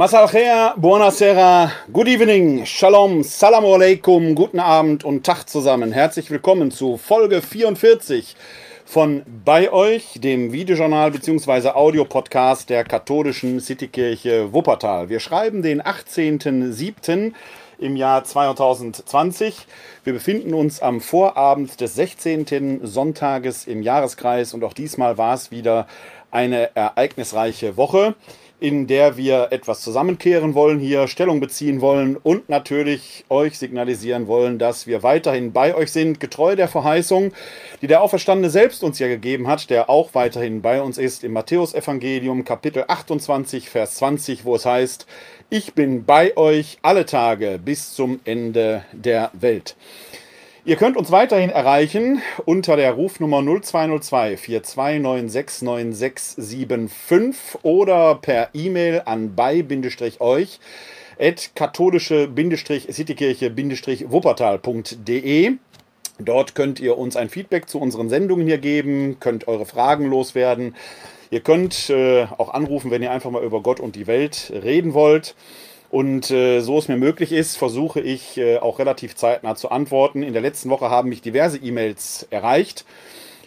Masal khair, buonasera, good evening, shalom, salam alaikum, guten Abend und Tag zusammen. Herzlich willkommen zu Folge 44 von Bei euch, dem Videojournal bzw. Audiopodcast der katholischen Citykirche Wuppertal. Wir schreiben den 18.07. im Jahr 2020. Wir befinden uns am Vorabend des 16. Sonntages im Jahreskreis und auch diesmal war es wieder eine ereignisreiche Woche in der wir etwas zusammenkehren wollen, hier Stellung beziehen wollen und natürlich euch signalisieren wollen, dass wir weiterhin bei euch sind, getreu der Verheißung, die der Auferstandene selbst uns ja gegeben hat, der auch weiterhin bei uns ist im Matthäusevangelium Kapitel 28, Vers 20, wo es heißt, ich bin bei euch alle Tage bis zum Ende der Welt. Ihr könnt uns weiterhin erreichen unter der Rufnummer 0202 42969675 oder per E-Mail an bei-euch at katholische-citykirche-wuppertal.de. Dort könnt ihr uns ein Feedback zu unseren Sendungen hier geben, könnt eure Fragen loswerden. Ihr könnt äh, auch anrufen, wenn ihr einfach mal über Gott und die Welt reden wollt. Und äh, so es mir möglich ist, versuche ich äh, auch relativ zeitnah zu antworten. In der letzten Woche haben mich diverse E-Mails erreicht,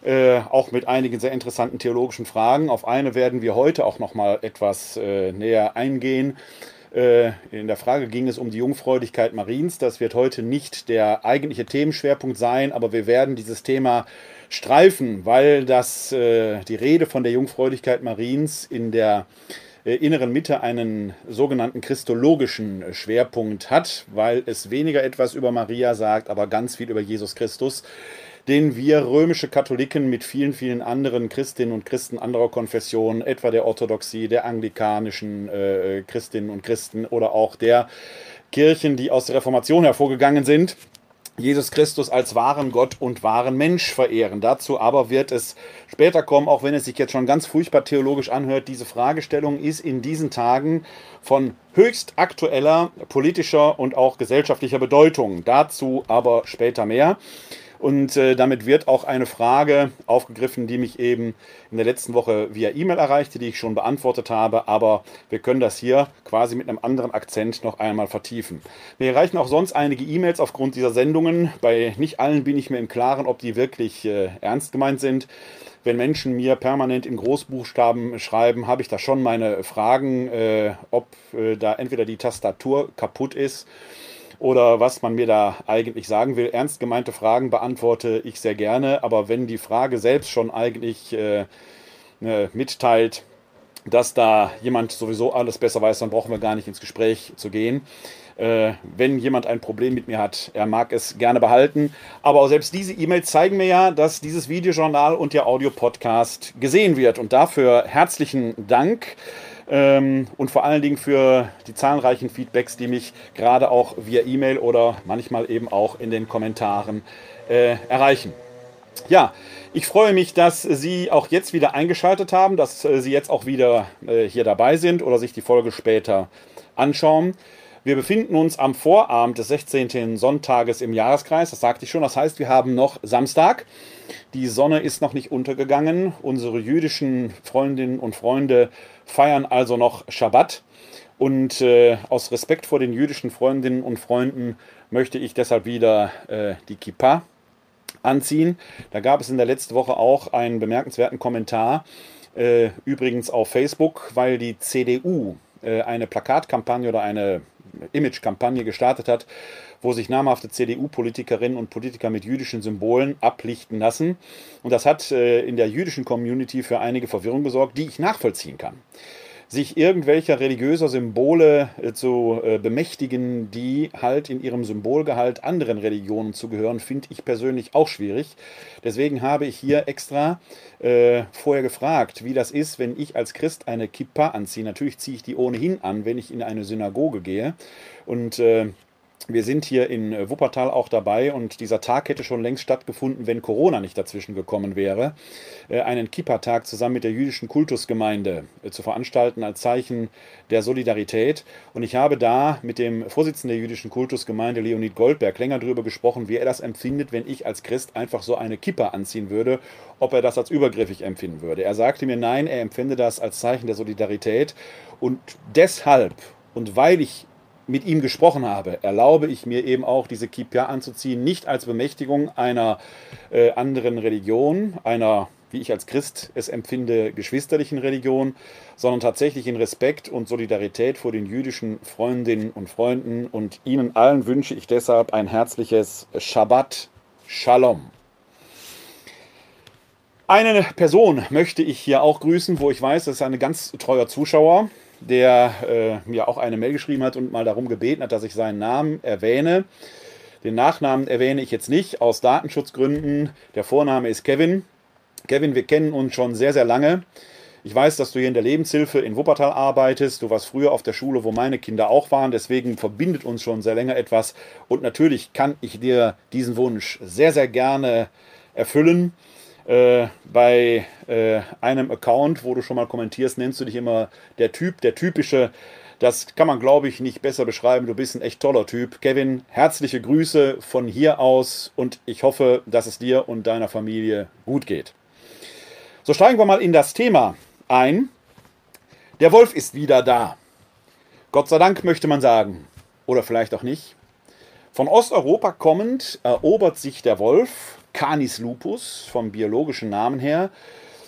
äh, auch mit einigen sehr interessanten theologischen Fragen. Auf eine werden wir heute auch noch mal etwas äh, näher eingehen. Äh, in der Frage ging es um die Jungfräulichkeit Mariens. Das wird heute nicht der eigentliche Themenschwerpunkt sein, aber wir werden dieses Thema streifen, weil das äh, die Rede von der Jungfräulichkeit Mariens in der inneren Mitte einen sogenannten christologischen Schwerpunkt hat, weil es weniger etwas über Maria sagt, aber ganz viel über Jesus Christus, den wir römische Katholiken mit vielen, vielen anderen Christinnen und Christen anderer Konfessionen, etwa der Orthodoxie, der anglikanischen äh, Christinnen und Christen oder auch der Kirchen, die aus der Reformation hervorgegangen sind, Jesus Christus als wahren Gott und wahren Mensch verehren. Dazu aber wird es später kommen, auch wenn es sich jetzt schon ganz furchtbar theologisch anhört. Diese Fragestellung ist in diesen Tagen von höchst aktueller politischer und auch gesellschaftlicher Bedeutung. Dazu aber später mehr. Und äh, damit wird auch eine Frage aufgegriffen, die mich eben in der letzten Woche via E-Mail erreichte, die ich schon beantwortet habe. Aber wir können das hier quasi mit einem anderen Akzent noch einmal vertiefen. Wir erreichen auch sonst einige E-Mails aufgrund dieser Sendungen. Bei nicht allen bin ich mir im Klaren, ob die wirklich äh, ernst gemeint sind wenn Menschen mir permanent in Großbuchstaben schreiben, habe ich da schon meine Fragen, äh, ob äh, da entweder die Tastatur kaputt ist oder was man mir da eigentlich sagen will. Ernst gemeinte Fragen beantworte ich sehr gerne, aber wenn die Frage selbst schon eigentlich äh, äh, mitteilt, dass da jemand sowieso alles besser weiß, dann brauchen wir gar nicht ins Gespräch zu gehen. Äh, wenn jemand ein Problem mit mir hat, er mag es gerne behalten. Aber auch selbst diese E-Mails zeigen mir ja, dass dieses Videojournal und der Audio-Podcast gesehen wird. Und dafür herzlichen Dank ähm, und vor allen Dingen für die zahlreichen Feedbacks, die mich gerade auch via E-Mail oder manchmal eben auch in den Kommentaren äh, erreichen. Ja, ich freue mich, dass Sie auch jetzt wieder eingeschaltet haben, dass äh, Sie jetzt auch wieder äh, hier dabei sind oder sich die Folge später anschauen. Wir befinden uns am Vorabend des 16. Sonntages im Jahreskreis, das sagte ich schon. Das heißt, wir haben noch Samstag. Die Sonne ist noch nicht untergegangen. Unsere jüdischen Freundinnen und Freunde feiern also noch Schabbat. Und äh, aus Respekt vor den jüdischen Freundinnen und Freunden möchte ich deshalb wieder äh, die Kippa anziehen. Da gab es in der letzten Woche auch einen bemerkenswerten Kommentar, äh, übrigens auf Facebook, weil die CDU äh, eine Plakatkampagne oder eine Imagekampagne gestartet hat, wo sich namhafte CDU-Politikerinnen und Politiker mit jüdischen Symbolen ablichten lassen. Und das hat äh, in der jüdischen Community für einige Verwirrung gesorgt, die ich nachvollziehen kann sich irgendwelcher religiöser Symbole äh, zu äh, bemächtigen, die halt in ihrem Symbolgehalt anderen Religionen zugehören, finde ich persönlich auch schwierig. Deswegen habe ich hier extra äh, vorher gefragt, wie das ist, wenn ich als Christ eine Kippa anziehe. Natürlich ziehe ich die ohnehin an, wenn ich in eine Synagoge gehe. Und äh, wir sind hier in äh, Wuppertal auch dabei und dieser Tag hätte schon längst stattgefunden, wenn Corona nicht dazwischen gekommen wäre, äh, einen Kippa-Tag zusammen mit der jüdischen Kultusgemeinde äh, zu veranstalten als Zeichen der Solidarität. Und ich habe da mit dem Vorsitzenden der jüdischen Kultusgemeinde, Leonid Goldberg, länger darüber gesprochen, wie er das empfindet, wenn ich als Christ einfach so eine Kippa anziehen würde, ob er das als übergriffig empfinden würde. Er sagte mir, nein, er empfinde das als Zeichen der Solidarität und deshalb und weil ich mit ihm gesprochen habe, erlaube ich mir eben auch, diese Kipja anzuziehen, nicht als Bemächtigung einer äh, anderen Religion, einer, wie ich als Christ es empfinde, geschwisterlichen Religion, sondern tatsächlich in Respekt und Solidarität vor den jüdischen Freundinnen und Freunden. Und Ihnen allen wünsche ich deshalb ein herzliches Shabbat Shalom. Eine Person möchte ich hier auch grüßen, wo ich weiß, das ist ein ganz treuer Zuschauer der äh, mir auch eine Mail geschrieben hat und mal darum gebeten hat, dass ich seinen Namen erwähne. Den Nachnamen erwähne ich jetzt nicht aus Datenschutzgründen. Der Vorname ist Kevin. Kevin, wir kennen uns schon sehr, sehr lange. Ich weiß, dass du hier in der Lebenshilfe in Wuppertal arbeitest. Du warst früher auf der Schule, wo meine Kinder auch waren. Deswegen verbindet uns schon sehr länger etwas. Und natürlich kann ich dir diesen Wunsch sehr, sehr gerne erfüllen. Äh, bei äh, einem Account, wo du schon mal kommentierst, nennst du dich immer der Typ, der typische. Das kann man, glaube ich, nicht besser beschreiben. Du bist ein echt toller Typ. Kevin, herzliche Grüße von hier aus und ich hoffe, dass es dir und deiner Familie gut geht. So steigen wir mal in das Thema ein. Der Wolf ist wieder da. Gott sei Dank möchte man sagen. Oder vielleicht auch nicht. Von Osteuropa kommend erobert sich der Wolf Canis lupus, vom biologischen Namen her,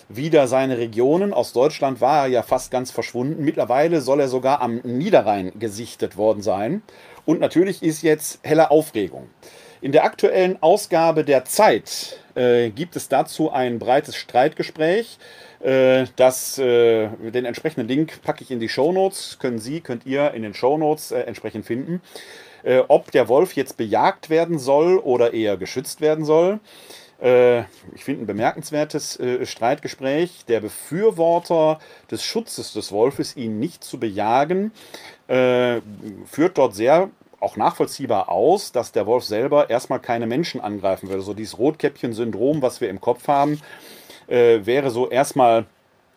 wieder seine Regionen. Aus Deutschland war er ja fast ganz verschwunden. Mittlerweile soll er sogar am Niederrhein gesichtet worden sein. Und natürlich ist jetzt helle Aufregung. In der aktuellen Ausgabe der Zeit äh, gibt es dazu ein breites Streitgespräch. Äh, das, äh, den entsprechenden Link packe ich in die Shownotes. Können Sie, könnt ihr in den Shownotes äh, entsprechend finden äh, ob der Wolf jetzt bejagt werden soll oder eher geschützt werden soll. Äh, ich finde ein bemerkenswertes äh, Streitgespräch. Der Befürworter des Schutzes des Wolfes, ihn nicht zu bejagen, äh, führt dort sehr auch nachvollziehbar aus, dass der Wolf selber erstmal keine Menschen angreifen würde. So dieses Rotkäppchen-Syndrom, was wir im Kopf haben, wäre so erstmal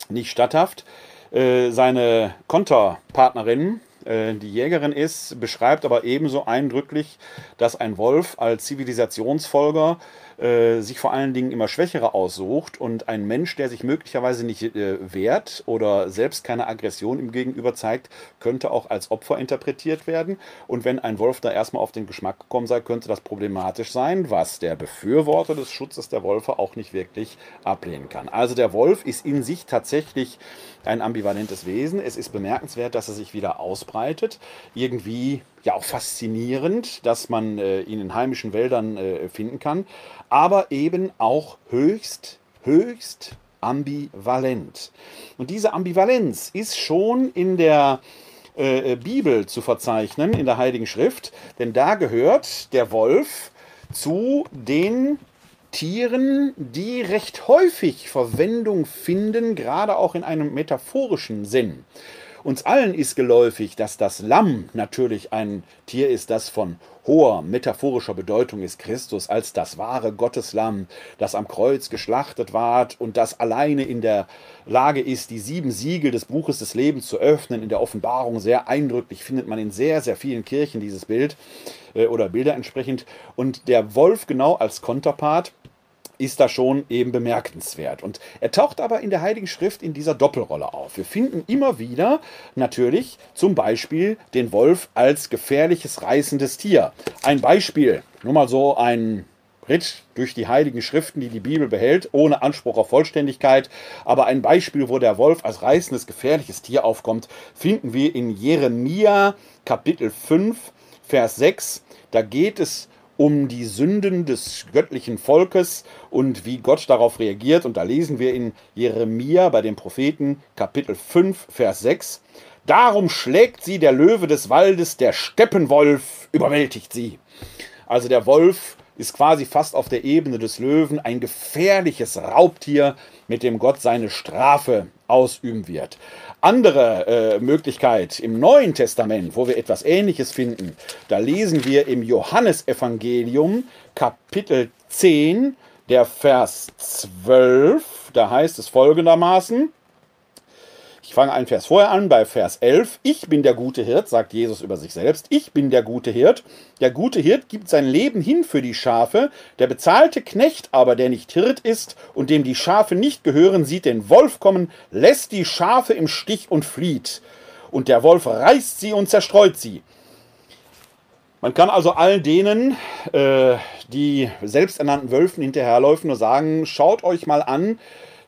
nicht statthaft. Seine Konterpartnerin, äh, die Jägerin ist, beschreibt aber ebenso eindrücklich, dass ein Wolf als Zivilisationsfolger äh, sich vor allen Dingen immer Schwächere aussucht und ein Mensch, der sich möglicherweise nicht äh, wehrt oder selbst keine Aggression ihm gegenüber zeigt, könnte auch als Opfer interpretiert werden. Und wenn ein Wolf da erstmal auf den Geschmack gekommen sei, könnte das problematisch sein, was der Befürworter des Schutzes der Wölfe auch nicht wirklich ablehnen kann. Also der Wolf ist in sich tatsächlich ein ambivalentes Wesen. Es ist bemerkenswert, dass er sich wieder ausbreitet. Irgendwie ja auch faszinierend, dass man äh, ihn in heimischen Wäldern äh, finden kann, aber eben auch höchst, höchst ambivalent. Und diese Ambivalenz ist schon in der äh, Bibel zu verzeichnen, in der Heiligen Schrift, denn da gehört der Wolf zu den Tieren, die recht häufig Verwendung finden, gerade auch in einem metaphorischen Sinn. Uns allen ist geläufig, dass das Lamm natürlich ein Tier ist, das von hoher metaphorischer Bedeutung ist Christus als das wahre Gotteslamm, das am Kreuz geschlachtet ward und das alleine in der Lage ist, die sieben Siegel des Buches des Lebens zu öffnen. In der Offenbarung sehr eindrücklich findet man in sehr, sehr vielen Kirchen dieses Bild äh, oder Bilder entsprechend. Und der Wolf genau als Konterpart ist da schon eben bemerkenswert. Und er taucht aber in der Heiligen Schrift in dieser Doppelrolle auf. Wir finden immer wieder natürlich zum Beispiel den Wolf als gefährliches, reißendes Tier. Ein Beispiel, nur mal so ein Ritt durch die heiligen Schriften, die die Bibel behält, ohne Anspruch auf Vollständigkeit. Aber ein Beispiel, wo der Wolf als reißendes, gefährliches Tier aufkommt, finden wir in Jeremia Kapitel 5, Vers 6. Da geht es um die Sünden des göttlichen Volkes und wie Gott darauf reagiert. Und da lesen wir in Jeremia bei dem Propheten Kapitel 5, Vers 6. Darum schlägt sie der Löwe des Waldes, der Steppenwolf überwältigt sie. Also der Wolf ist quasi fast auf der Ebene des Löwen ein gefährliches Raubtier, mit dem Gott seine Strafe ausüben wird. Andere äh, Möglichkeit im Neuen Testament, wo wir etwas Ähnliches finden, da lesen wir im Johannesevangelium Kapitel 10, der Vers 12, da heißt es folgendermaßen, ich fange einen Vers vorher an, bei Vers 11. Ich bin der gute Hirt, sagt Jesus über sich selbst. Ich bin der gute Hirt. Der gute Hirt gibt sein Leben hin für die Schafe. Der bezahlte Knecht aber, der nicht Hirt ist und dem die Schafe nicht gehören, sieht den Wolf kommen, lässt die Schafe im Stich und flieht. und der Wolf reißt sie und zerstreut sie. Man kann also all denen, äh, die selbsternannten Wölfen hinterherläufen, nur sagen, schaut euch mal an,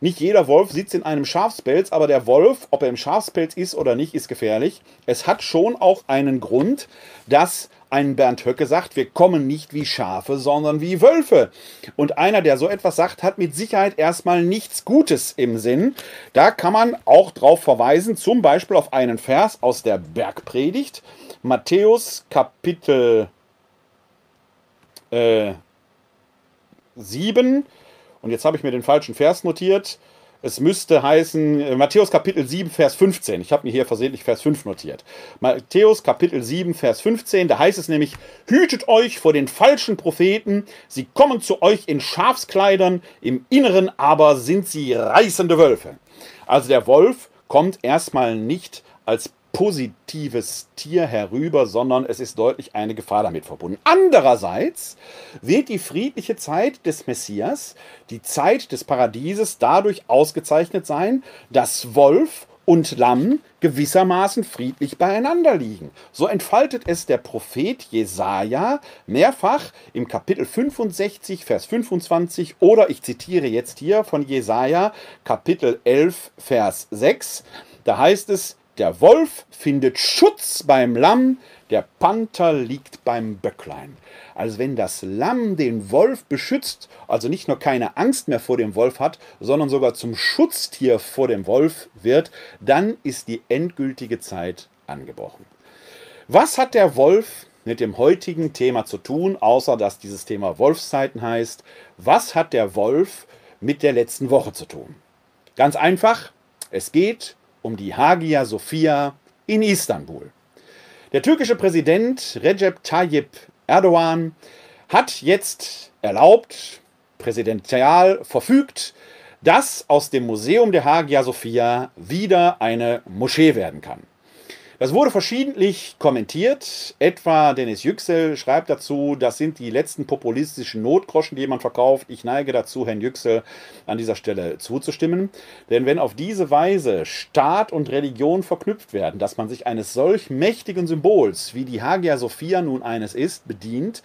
nicht jeder Wolf sitzt in einem Schafspelz, aber der Wolf, ob er im Schafspelz ist oder nicht, ist gefährlich. Es hat schon auch einen Grund, dass ein Bernd Höcke sagt, wir kommen nicht wie Schafe, sondern wie Wölfe. Und einer, der so etwas sagt, hat mit Sicherheit erstmal nichts Gutes im Sinn. Da kann man auch drauf verweisen, zum Beispiel auf einen Vers aus der Bergpredigt, Matthäus Kapitel äh, 7. Und jetzt habe ich mir den falschen Vers notiert. Es müsste heißen äh, Matthäus Kapitel 7, Vers 15. Ich habe mir hier versehentlich Vers 5 notiert. Matthäus Kapitel 7, Vers 15. Da heißt es nämlich, hütet euch vor den falschen Propheten. Sie kommen zu euch in Schafskleidern, im Inneren aber sind sie reißende Wölfe. Also der Wolf kommt erstmal nicht als positives Tier herüber, sondern es ist deutlich eine Gefahr damit verbunden. Andererseits wird die friedliche Zeit des Messias, die Zeit des Paradieses, dadurch ausgezeichnet sein, dass Wolf und Lamm gewissermaßen friedlich beieinander liegen. So entfaltet es der Prophet Jesaja mehrfach im Kapitel 65, Vers 25 oder ich zitiere jetzt hier von Jesaja, Kapitel 11, Vers 6. Da heißt es, der Wolf findet Schutz beim Lamm, der Panther liegt beim Böcklein. Also wenn das Lamm den Wolf beschützt, also nicht nur keine Angst mehr vor dem Wolf hat, sondern sogar zum Schutztier vor dem Wolf wird, dann ist die endgültige Zeit angebrochen. Was hat der Wolf mit dem heutigen Thema zu tun, außer dass dieses Thema Wolfszeiten heißt? Was hat der Wolf mit der letzten Woche zu tun? Ganz einfach, es geht um die Hagia Sophia in Istanbul. Der türkische Präsident Recep Tayyip Erdogan hat jetzt erlaubt, präsidential verfügt, dass aus dem Museum der Hagia Sophia wieder eine Moschee werden kann. Das wurde verschiedentlich kommentiert. Etwa Dennis Yüksel schreibt dazu, das sind die letzten populistischen Notgroschen, die jemand verkauft. Ich neige dazu, Herrn Yüksel an dieser Stelle zuzustimmen. Denn wenn auf diese Weise Staat und Religion verknüpft werden, dass man sich eines solch mächtigen Symbols, wie die Hagia Sophia nun eines ist, bedient,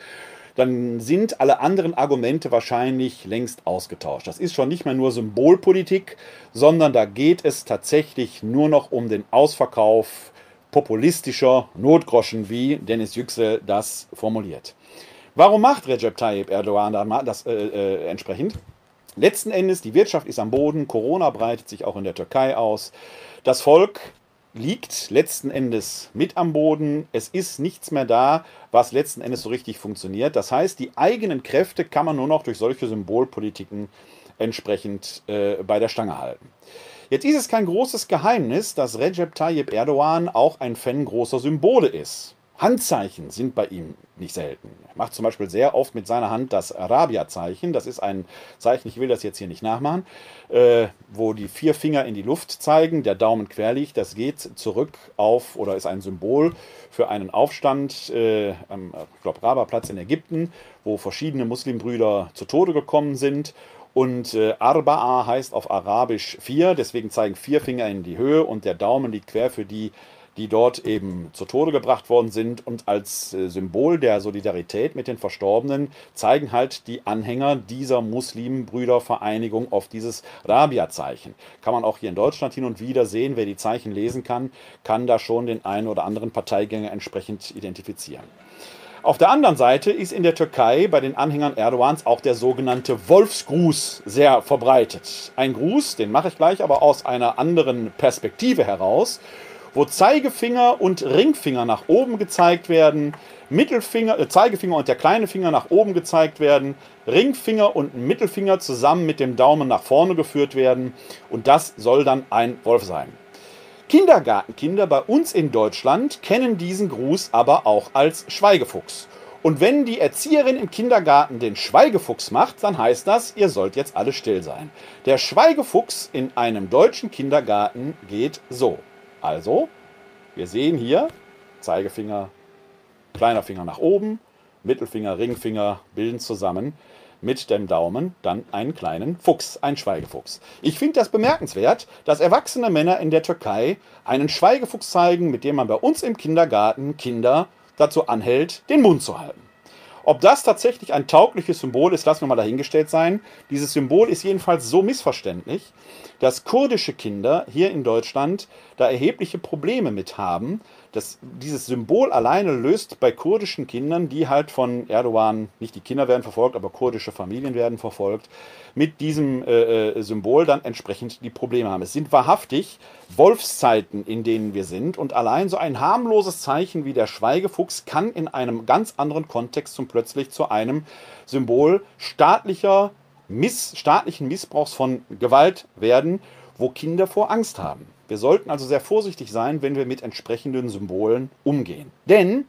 dann sind alle anderen Argumente wahrscheinlich längst ausgetauscht. Das ist schon nicht mehr nur Symbolpolitik, sondern da geht es tatsächlich nur noch um den Ausverkauf populistischer Notgroschen, wie Dennis Yüksel das formuliert. Warum macht Recep Tayyip Erdogan das äh, äh, entsprechend? Letzten Endes, die Wirtschaft ist am Boden, Corona breitet sich auch in der Türkei aus. Das Volk liegt letzten Endes mit am Boden. Es ist nichts mehr da, was letzten Endes so richtig funktioniert. Das heißt, die eigenen Kräfte kann man nur noch durch solche Symbolpolitiken entsprechend äh, bei der Stange halten. Jetzt ist es kein großes Geheimnis, dass Recep Tayyip Erdogan auch ein Fan großer Symbole ist. Handzeichen sind bei ihm nicht selten. Er macht zum Beispiel sehr oft mit seiner Hand das Arabia-Zeichen. Das ist ein Zeichen, ich will das jetzt hier nicht nachmachen, äh, wo die vier Finger in die Luft zeigen, der Daumen quer liegt. Das geht zurück auf oder ist ein Symbol für einen Aufstand äh, am Raba-Platz in Ägypten, wo verschiedene Muslimbrüder zu Tode gekommen sind. Und äh, Arba'a heißt auf Arabisch vier, deswegen zeigen vier Finger in die Höhe und der Daumen liegt quer für die, die dort eben zu Tode gebracht worden sind. Und als äh, Symbol der Solidarität mit den Verstorbenen zeigen halt die Anhänger dieser Muslimbrüdervereinigung auf dieses Rabia-Zeichen. Kann man auch hier in Deutschland hin und wieder sehen, wer die Zeichen lesen kann, kann da schon den einen oder anderen Parteigänger entsprechend identifizieren. Auf der anderen Seite ist in der Türkei bei den Anhängern Erdogans auch der sogenannte Wolfsgruß sehr verbreitet. Ein Gruß, den mache ich gleich, aber aus einer anderen Perspektive heraus, wo Zeigefinger und Ringfinger nach oben gezeigt werden, Mittelfinger, äh, Zeigefinger und der kleine Finger nach oben gezeigt werden, Ringfinger und Mittelfinger zusammen mit dem Daumen nach vorne geführt werden und das soll dann ein Wolf sein. Kindergartenkinder bei uns in Deutschland kennen diesen Gruß aber auch als Schweigefuchs. Und wenn die Erzieherin im Kindergarten den Schweigefuchs macht, dann heißt das, ihr sollt jetzt alle still sein. Der Schweigefuchs in einem deutschen Kindergarten geht so. Also, wir sehen hier Zeigefinger, kleiner Finger nach oben, Mittelfinger, Ringfinger bilden zusammen mit dem Daumen dann einen kleinen Fuchs, einen Schweigefuchs. Ich finde das bemerkenswert, dass erwachsene Männer in der Türkei einen Schweigefuchs zeigen, mit dem man bei uns im Kindergarten Kinder dazu anhält, den Mund zu halten. Ob das tatsächlich ein taugliches Symbol ist, lassen wir mal dahingestellt sein. Dieses Symbol ist jedenfalls so missverständlich, dass kurdische Kinder hier in Deutschland da erhebliche Probleme mit haben, das, dieses Symbol alleine löst bei kurdischen Kindern, die halt von Erdogan, nicht die Kinder werden verfolgt, aber kurdische Familien werden verfolgt, mit diesem äh, äh, Symbol dann entsprechend die Probleme haben. Es sind wahrhaftig Wolfszeiten, in denen wir sind und allein so ein harmloses Zeichen wie der Schweigefuchs kann in einem ganz anderen Kontext zum plötzlich zu einem Symbol staatlicher Miss, staatlichen Missbrauchs von Gewalt werden, wo Kinder vor Angst haben. Wir sollten also sehr vorsichtig sein, wenn wir mit entsprechenden Symbolen umgehen. Denn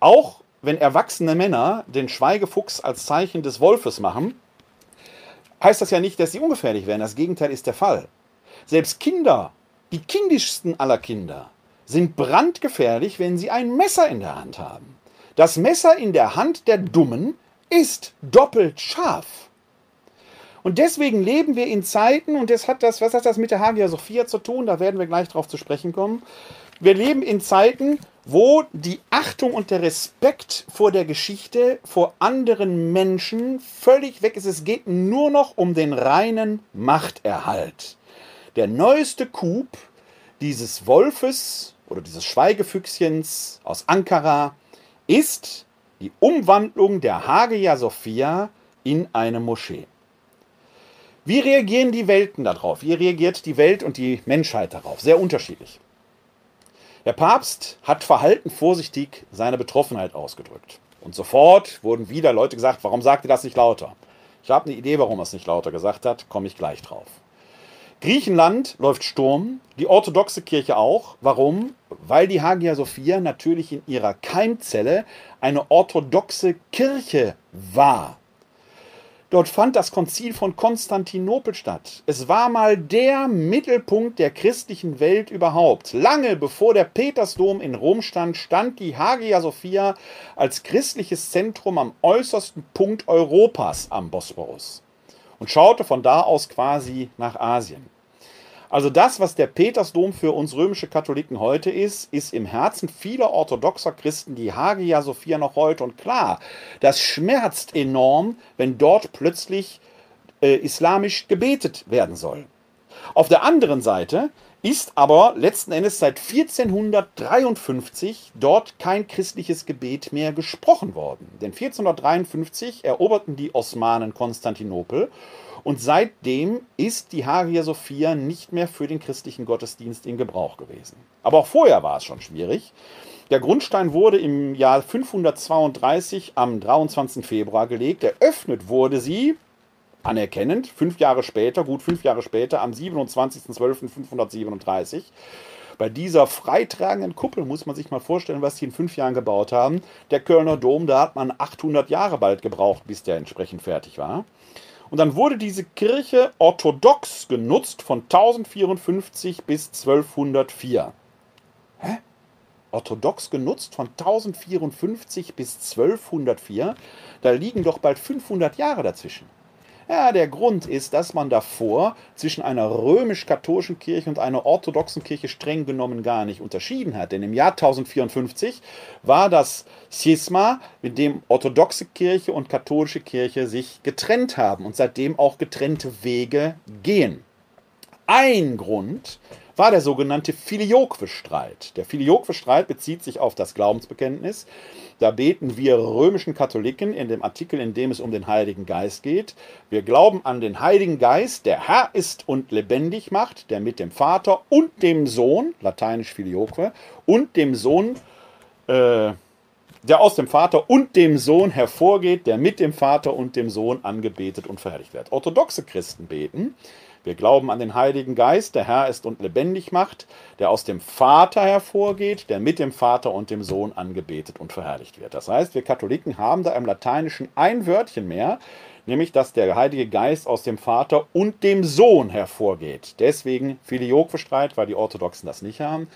auch wenn erwachsene Männer den Schweigefuchs als Zeichen des Wolfes machen, heißt das ja nicht, dass sie ungefährlich werden. Das Gegenteil ist der Fall. Selbst Kinder, die kindischsten aller Kinder, sind brandgefährlich, wenn sie ein Messer in der Hand haben. Das Messer in der Hand der Dummen ist doppelt scharf. Und deswegen leben wir in Zeiten, und das hat das, was hat das mit der Hagia Sophia zu tun? Da werden wir gleich drauf zu sprechen kommen. Wir leben in Zeiten, wo die Achtung und der Respekt vor der Geschichte, vor anderen Menschen völlig weg ist. Es geht nur noch um den reinen Machterhalt. Der neueste Coup dieses Wolfes oder dieses Schweigefüchschens aus Ankara ist die Umwandlung der Hagia Sophia in eine Moschee. Wie reagieren die Welten darauf? Wie reagiert die Welt und die Menschheit darauf? Sehr unterschiedlich. Der Papst hat verhalten vorsichtig seine Betroffenheit ausgedrückt. Und sofort wurden wieder Leute gesagt, warum sagt ihr das nicht lauter? Ich habe eine Idee, warum er es nicht lauter gesagt hat, komme ich gleich drauf. Griechenland läuft Sturm, die orthodoxe Kirche auch. Warum? Weil die Hagia Sophia natürlich in ihrer Keimzelle eine orthodoxe Kirche war. Dort fand das Konzil von Konstantinopel statt. Es war mal der Mittelpunkt der christlichen Welt überhaupt. Lange bevor der Petersdom in Rom stand, stand die Hagia Sophia als christliches Zentrum am äußersten Punkt Europas am Bosporus und schaute von da aus quasi nach Asien. Also das, was der Petersdom für uns römische Katholiken heute ist, ist im Herzen vieler orthodoxer Christen die Hagia Sophia noch heute. Und klar, das schmerzt enorm, wenn dort plötzlich äh, islamisch gebetet werden soll. Auf der anderen Seite ist aber letzten Endes seit 1453 dort kein christliches Gebet mehr gesprochen worden. Denn 1453 eroberten die Osmanen Konstantinopel und seitdem ist die Hagia Sophia nicht mehr für den christlichen Gottesdienst in Gebrauch gewesen. Aber auch vorher war es schon schwierig. Der Grundstein wurde im Jahr 532 am 23. Februar gelegt. Eröffnet wurde sie, anerkennend, fünf Jahre später, gut fünf Jahre später, am 27.12.537. Bei dieser freitragenden Kuppel muss man sich mal vorstellen, was sie in fünf Jahren gebaut haben. Der Kölner Dom, da hat man 800 Jahre bald gebraucht, bis der entsprechend fertig war. Und dann wurde diese Kirche orthodox genutzt von 1054 bis 1204. Hä? Orthodox genutzt von 1054 bis 1204? Da liegen doch bald 500 Jahre dazwischen. Ja, der Grund ist, dass man davor zwischen einer römisch-katholischen Kirche und einer orthodoxen Kirche streng genommen gar nicht unterschieden hat. Denn im Jahr 1054 war das Schisma, mit dem orthodoxe Kirche und katholische Kirche sich getrennt haben und seitdem auch getrennte Wege gehen. Ein Grund war der sogenannte Filioque-Streit. Der Filioque-Streit bezieht sich auf das Glaubensbekenntnis. Da beten wir römischen Katholiken in dem Artikel, in dem es um den Heiligen Geist geht. Wir glauben an den Heiligen Geist, der Herr ist und lebendig macht, der mit dem Vater und dem Sohn, lateinisch Filioque, und dem Sohn, äh, der aus dem Vater und dem Sohn hervorgeht, der mit dem Vater und dem Sohn angebetet und verherrlicht wird. Orthodoxe Christen beten wir glauben an den Heiligen Geist, der Herr ist und lebendig macht, der aus dem Vater hervorgeht, der mit dem Vater und dem Sohn angebetet und verherrlicht wird. Das heißt, wir Katholiken haben da im Lateinischen ein Wörtchen mehr, nämlich dass der Heilige Geist aus dem Vater und dem Sohn hervorgeht. Deswegen Filioque-Streit, weil die Orthodoxen das nicht haben.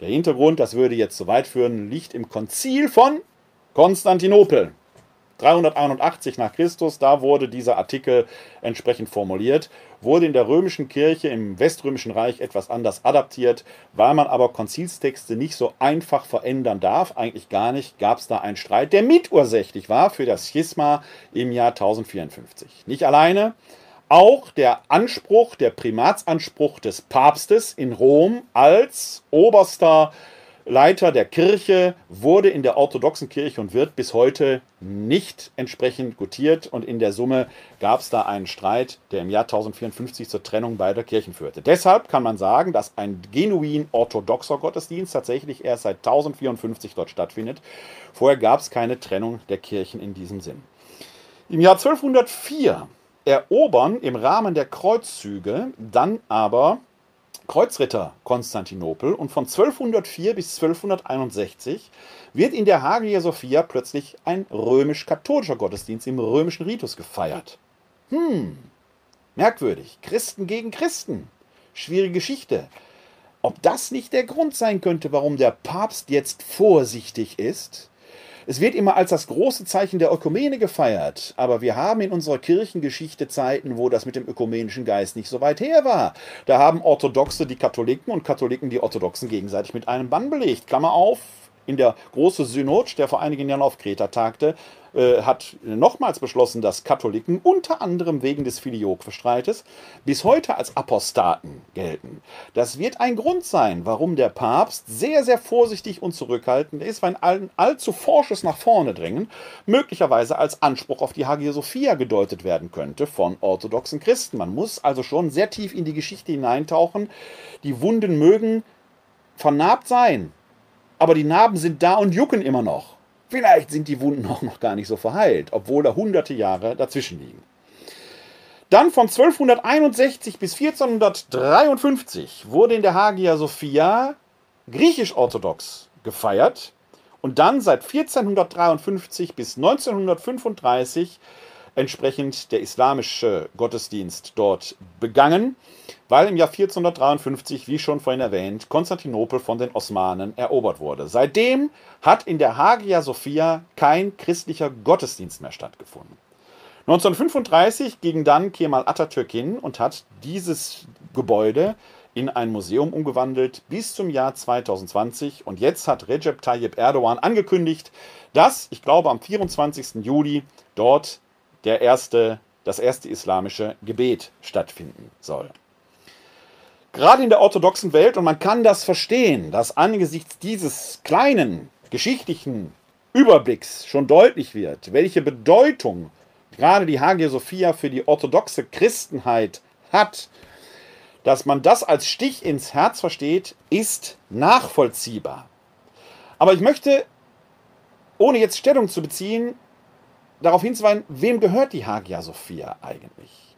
Der Hintergrund, das würde jetzt zu weit führen, liegt im Konzil von Konstantinopel. 381 nach Christus, da wurde dieser Artikel entsprechend formuliert, wurde in der römischen Kirche im Weströmischen Reich etwas anders adaptiert, weil man aber Konzilstexte nicht so einfach verändern darf, eigentlich gar nicht, gab es da einen Streit, der mitursächlich war für das Schisma im Jahr 1054. Nicht alleine, auch der Anspruch, der Primatsanspruch des Papstes in Rom als oberster Leiter der Kirche wurde in der orthodoxen Kirche und wird bis heute nicht entsprechend gutiert und in der Summe gab es da einen Streit, der im Jahr 1054 zur Trennung beider Kirchen führte. Deshalb kann man sagen, dass ein genuin orthodoxer Gottesdienst tatsächlich erst seit 1054 dort stattfindet. Vorher gab es keine Trennung der Kirchen in diesem Sinn. Im Jahr 1204 erobern im Rahmen der Kreuzzüge dann aber Kreuzritter Konstantinopel und von 1204 bis 1261 wird in der Hagia Sophia plötzlich ein römisch-katholischer Gottesdienst im römischen Ritus gefeiert. Hm, merkwürdig. Christen gegen Christen. Schwierige Geschichte. Ob das nicht der Grund sein könnte, warum der Papst jetzt vorsichtig ist? Es wird immer als das große Zeichen der Ökumene gefeiert, aber wir haben in unserer Kirchengeschichte Zeiten, wo das mit dem ökumenischen Geist nicht so weit her war. Da haben Orthodoxe die Katholiken und Katholiken die Orthodoxen gegenseitig mit einem Bann belegt. Klammer auf, in der große Synod, der vor einigen Jahren auf Kreta tagte, äh, hat nochmals beschlossen, dass Katholiken unter anderem wegen des Filioque-Streites bis heute als Apostaten gelten. Das wird ein Grund sein, warum der Papst sehr, sehr vorsichtig und zurückhaltend ist, weil ein allzu forsches nach vorne drängen möglicherweise als Anspruch auf die Hagia Sophia gedeutet werden könnte von orthodoxen Christen. Man muss also schon sehr tief in die Geschichte hineintauchen. Die Wunden mögen vernarbt sein, aber die Narben sind da und jucken immer noch. Vielleicht sind die Wunden auch noch gar nicht so verheilt, obwohl da hunderte Jahre dazwischen liegen. Dann von 1261 bis 1453 wurde in der Hagia Sophia griechisch-orthodox gefeiert und dann seit 1453 bis 1935 entsprechend der islamische Gottesdienst dort begangen, weil im Jahr 1453, wie schon vorhin erwähnt, Konstantinopel von den Osmanen erobert wurde. Seitdem hat in der Hagia Sophia kein christlicher Gottesdienst mehr stattgefunden. 1935 ging dann Kemal Atatürk hin und hat dieses Gebäude in ein Museum umgewandelt bis zum Jahr 2020. Und jetzt hat Recep Tayyip Erdogan angekündigt, dass, ich glaube, am 24. Juli dort der erste, das erste islamische Gebet stattfinden soll. Gerade in der orthodoxen Welt, und man kann das verstehen, dass angesichts dieses kleinen geschichtlichen Überblicks schon deutlich wird, welche Bedeutung gerade die Hagia Sophia für die orthodoxe Christenheit hat, dass man das als Stich ins Herz versteht, ist nachvollziehbar. Aber ich möchte, ohne jetzt Stellung zu beziehen, darauf hinzuweisen, wem gehört die Hagia Sophia eigentlich?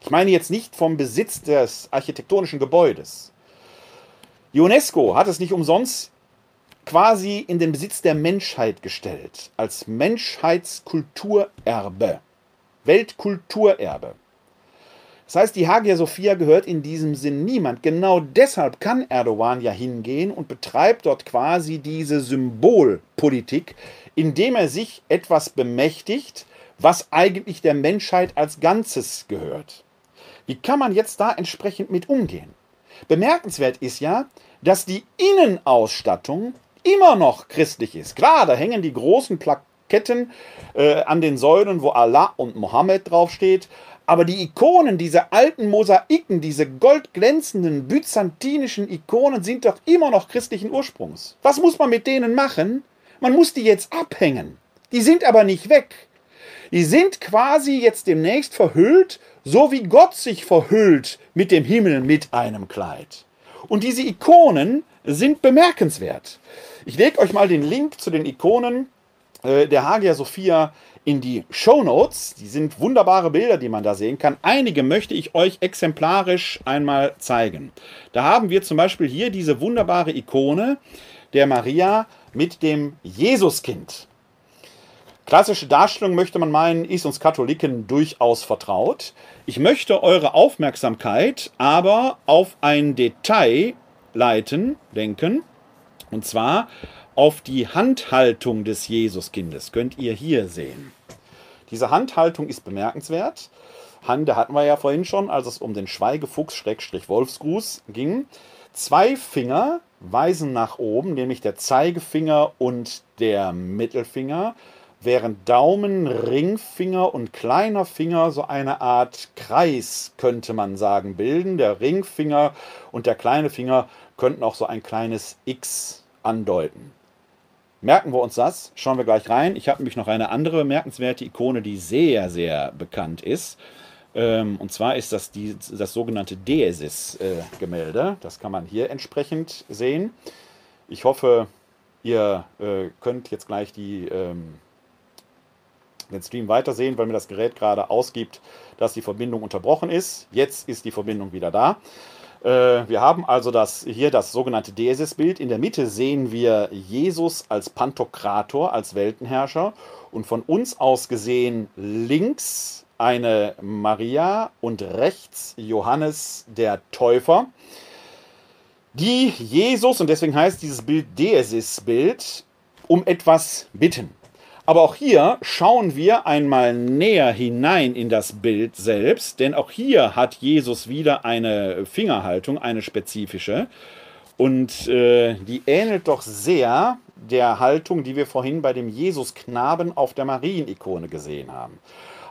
Ich meine jetzt nicht vom Besitz des architektonischen Gebäudes. Die UNESCO hat es nicht umsonst quasi in den Besitz der Menschheit gestellt, als Menschheitskulturerbe, Weltkulturerbe. Das heißt, die Hagia Sophia gehört in diesem Sinn niemand. Genau deshalb kann Erdogan ja hingehen und betreibt dort quasi diese Symbolpolitik, indem er sich etwas bemächtigt, was eigentlich der Menschheit als Ganzes gehört. Wie kann man jetzt da entsprechend mit umgehen? Bemerkenswert ist ja, dass die Innenausstattung immer noch christlich ist. Klar, da hängen die großen Plaketten äh, an den Säulen, wo Allah und Mohammed draufsteht. Aber die Ikonen, diese alten Mosaiken, diese goldglänzenden byzantinischen Ikonen sind doch immer noch christlichen Ursprungs. Was muss man mit denen machen? Man muss die jetzt abhängen. Die sind aber nicht weg. Die sind quasi jetzt demnächst verhüllt, so wie Gott sich verhüllt mit dem Himmel mit einem Kleid. Und diese Ikonen sind bemerkenswert. Ich lege euch mal den Link zu den Ikonen äh, der Hagia Sophia in die Show Notes. Die sind wunderbare Bilder, die man da sehen kann. Einige möchte ich euch exemplarisch einmal zeigen. Da haben wir zum Beispiel hier diese wunderbare Ikone der Maria mit dem Jesuskind. Klassische Darstellung möchte man meinen, ist uns Katholiken durchaus vertraut. Ich möchte eure Aufmerksamkeit aber auf ein Detail leiten, denken. Und zwar auf die Handhaltung des Jesuskindes könnt ihr hier sehen. Diese Handhaltung ist bemerkenswert. Hande hatten wir ja vorhin schon, als es um den Schweigefuchs-Wolfsgruß ging. Zwei Finger weisen nach oben, nämlich der Zeigefinger und der Mittelfinger, während Daumen, Ringfinger und kleiner Finger so eine Art Kreis, könnte man sagen, bilden. Der Ringfinger und der kleine Finger könnten auch so ein kleines X andeuten. Merken wir uns das, schauen wir gleich rein. Ich habe nämlich noch eine andere bemerkenswerte Ikone, die sehr, sehr bekannt ist. Ähm, und zwar ist das die, das sogenannte Deesis-Gemälde. Das kann man hier entsprechend sehen. Ich hoffe, ihr äh, könnt jetzt gleich die, ähm, den Stream weitersehen, weil mir das Gerät gerade ausgibt, dass die Verbindung unterbrochen ist. Jetzt ist die Verbindung wieder da. Äh, wir haben also das, hier das sogenannte Deesis-Bild. In der Mitte sehen wir Jesus als Pantokrator, als Weltenherrscher. Und von uns aus gesehen links eine Maria und rechts Johannes der Täufer, die Jesus, und deswegen heißt dieses Bild Deesis-Bild, um etwas bitten. Aber auch hier schauen wir einmal näher hinein in das Bild selbst, denn auch hier hat Jesus wieder eine Fingerhaltung, eine spezifische. Und äh, die ähnelt doch sehr der Haltung, die wir vorhin bei dem Jesusknaben auf der Marienikone gesehen haben.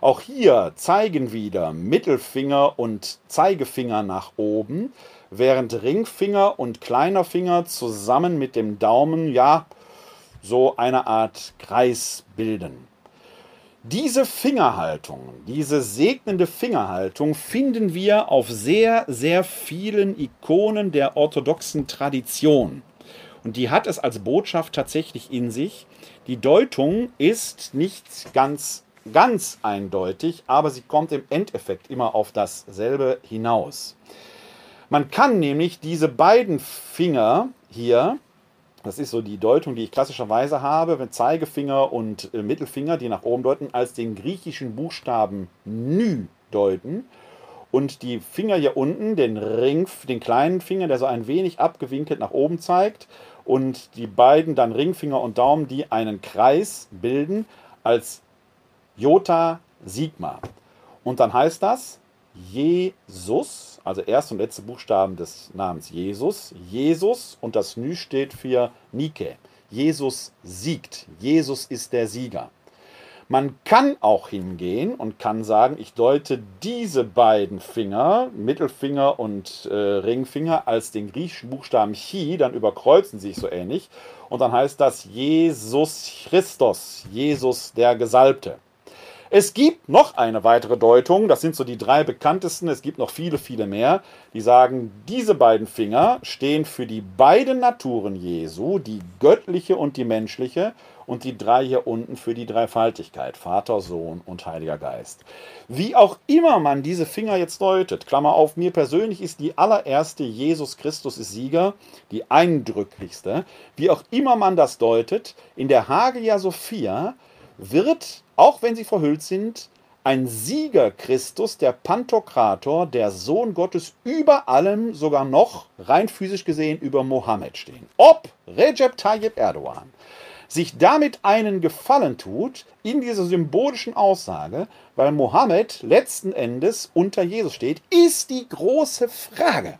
Auch hier zeigen wieder Mittelfinger und Zeigefinger nach oben, während Ringfinger und kleiner Finger zusammen mit dem Daumen ja so eine Art Kreis bilden. Diese Fingerhaltung, diese segnende Fingerhaltung finden wir auf sehr, sehr vielen Ikonen der orthodoxen Tradition. Und die hat es als Botschaft tatsächlich in sich. Die Deutung ist nicht ganz, ganz eindeutig, aber sie kommt im Endeffekt immer auf dasselbe hinaus. Man kann nämlich diese beiden Finger hier das ist so die Deutung, die ich klassischerweise habe, wenn Zeigefinger und äh, Mittelfinger, die nach oben deuten, als den griechischen Buchstaben Nü deuten. Und die Finger hier unten, den Ring, den kleinen Finger, der so ein wenig abgewinkelt nach oben zeigt, und die beiden dann Ringfinger und Daumen, die einen Kreis bilden, als Jota Sigma. Und dann heißt das Jesus also erste und letzte Buchstaben des Namens Jesus. Jesus und das Nü steht für Nike. Jesus siegt. Jesus ist der Sieger. Man kann auch hingehen und kann sagen, ich deute diese beiden Finger, Mittelfinger und äh, Ringfinger, als den griechischen Buchstaben Chi, dann überkreuzen sie sich so ähnlich. Und dann heißt das Jesus Christus, Jesus der Gesalbte. Es gibt noch eine weitere Deutung, das sind so die drei bekanntesten, es gibt noch viele, viele mehr, die sagen, diese beiden Finger stehen für die beiden Naturen Jesu, die göttliche und die menschliche, und die drei hier unten für die Dreifaltigkeit, Vater, Sohn und Heiliger Geist. Wie auch immer man diese Finger jetzt deutet, Klammer auf, mir persönlich ist die allererste Jesus Christus ist Sieger, die eindrücklichste, wie auch immer man das deutet, in der Hagia Sophia wird auch wenn sie verhüllt sind, ein Sieger Christus, der Pantokrator, der Sohn Gottes, über allem sogar noch rein physisch gesehen über Mohammed stehen. Ob Recep Tayyip Erdogan sich damit einen Gefallen tut in dieser symbolischen Aussage, weil Mohammed letzten Endes unter Jesus steht, ist die große Frage.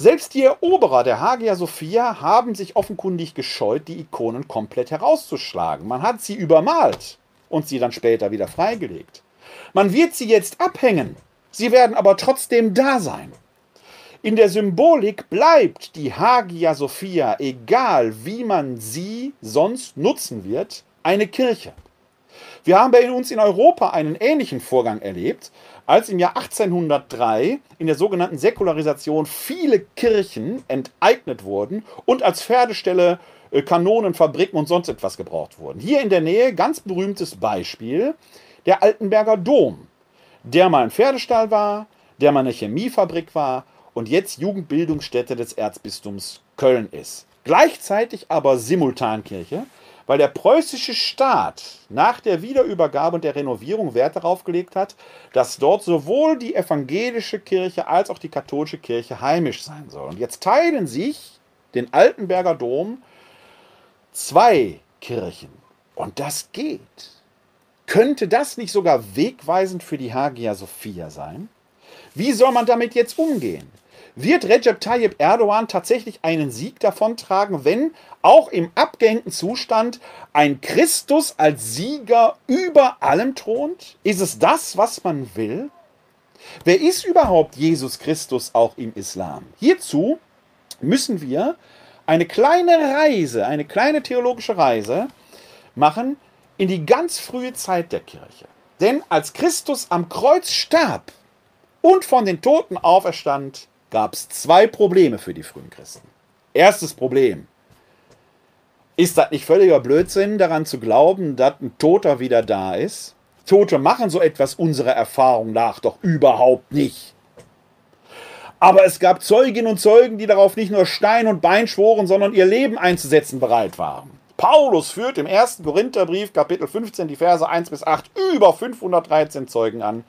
Selbst die Eroberer der Hagia Sophia haben sich offenkundig gescheut, die Ikonen komplett herauszuschlagen. Man hat sie übermalt und sie dann später wieder freigelegt. Man wird sie jetzt abhängen, sie werden aber trotzdem da sein. In der Symbolik bleibt die Hagia Sophia, egal wie man sie sonst nutzen wird, eine Kirche. Wir haben bei uns in Europa einen ähnlichen Vorgang erlebt, als im Jahr 1803 in der sogenannten Säkularisation viele Kirchen enteignet wurden und als Pferdestelle äh, Kanonen, Fabriken und sonst etwas gebraucht wurden. Hier in der Nähe ganz berühmtes Beispiel der Altenberger Dom, der mal ein Pferdestall war, der mal eine Chemiefabrik war und jetzt Jugendbildungsstätte des Erzbistums Köln ist. Gleichzeitig aber Simultankirche, weil der preußische Staat nach der Wiederübergabe und der Renovierung Wert darauf gelegt hat, dass dort sowohl die evangelische Kirche als auch die katholische Kirche heimisch sein soll. Und jetzt teilen sich den Altenberger Dom zwei Kirchen. Und das geht. Könnte das nicht sogar wegweisend für die Hagia Sophia sein? Wie soll man damit jetzt umgehen? Wird Recep Tayyip Erdogan tatsächlich einen Sieg davontragen, wenn auch im abgehängten Zustand ein Christus als Sieger über allem thront? Ist es das, was man will? Wer ist überhaupt Jesus Christus auch im Islam? Hierzu müssen wir eine kleine Reise, eine kleine theologische Reise machen in die ganz frühe Zeit der Kirche. Denn als Christus am Kreuz starb und von den Toten auferstand, gab es zwei Probleme für die frühen Christen. Erstes Problem. Ist das nicht völliger Blödsinn, daran zu glauben, dass ein Toter wieder da ist? Tote machen so etwas unserer Erfahrung nach doch überhaupt nicht. Aber es gab Zeuginnen und Zeugen, die darauf nicht nur Stein und Bein schworen, sondern ihr Leben einzusetzen bereit waren. Paulus führt im ersten Korintherbrief, Kapitel 15, die Verse 1 bis 8, über 513 Zeugen an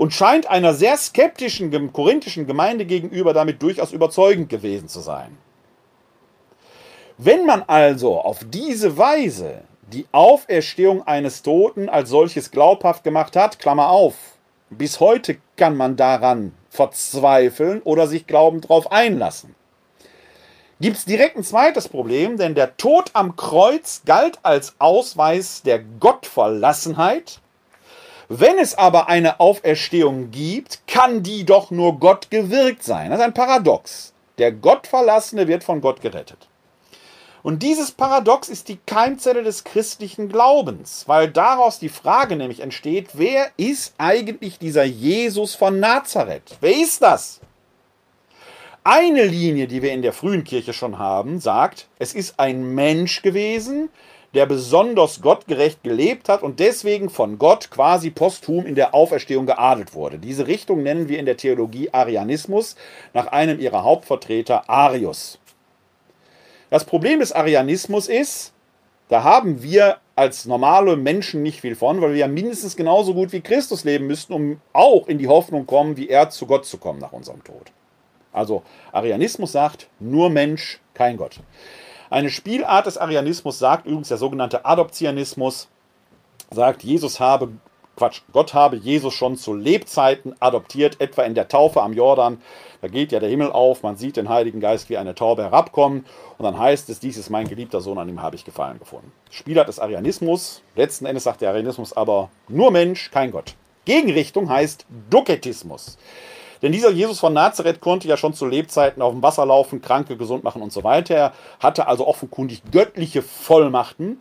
und scheint einer sehr skeptischen korinthischen Gemeinde gegenüber damit durchaus überzeugend gewesen zu sein. Wenn man also auf diese Weise die Auferstehung eines Toten als solches glaubhaft gemacht hat, Klammer auf, bis heute kann man daran verzweifeln oder sich glaubend darauf einlassen. Gibt es direkt ein zweites Problem, denn der Tod am Kreuz galt als Ausweis der Gottverlassenheit wenn es aber eine Auferstehung gibt, kann die doch nur Gott gewirkt sein. Das ist ein Paradox. Der Gottverlassene wird von Gott gerettet. Und dieses Paradox ist die Keimzelle des christlichen Glaubens, weil daraus die Frage nämlich entsteht, wer ist eigentlich dieser Jesus von Nazareth? Wer ist das? Eine Linie, die wir in der frühen Kirche schon haben, sagt, es ist ein Mensch gewesen, der besonders gottgerecht gelebt hat und deswegen von Gott quasi posthum in der Auferstehung geadelt wurde. Diese Richtung nennen wir in der Theologie Arianismus nach einem ihrer Hauptvertreter Arius. Das Problem des Arianismus ist, da haben wir als normale Menschen nicht viel von, weil wir ja mindestens genauso gut wie Christus leben müssten, um auch in die Hoffnung kommen, wie er zu Gott zu kommen nach unserem Tod. Also Arianismus sagt, nur Mensch, kein Gott. Eine Spielart des Arianismus sagt übrigens der sogenannte Adoptionismus, sagt, Jesus habe, Quatsch, Gott habe Jesus schon zu Lebzeiten adoptiert, etwa in der Taufe am Jordan. Da geht ja der Himmel auf, man sieht den Heiligen Geist wie eine Taube herabkommen und dann heißt es, dies ist mein geliebter Sohn, an ihm habe ich Gefallen gefunden. Spielart des Arianismus, letzten Endes sagt der Arianismus aber nur Mensch, kein Gott. Gegenrichtung heißt Duketismus. Denn dieser Jesus von Nazareth konnte ja schon zu Lebzeiten auf dem Wasser laufen, Kranke gesund machen und so weiter. Er hatte also offenkundig göttliche Vollmachten.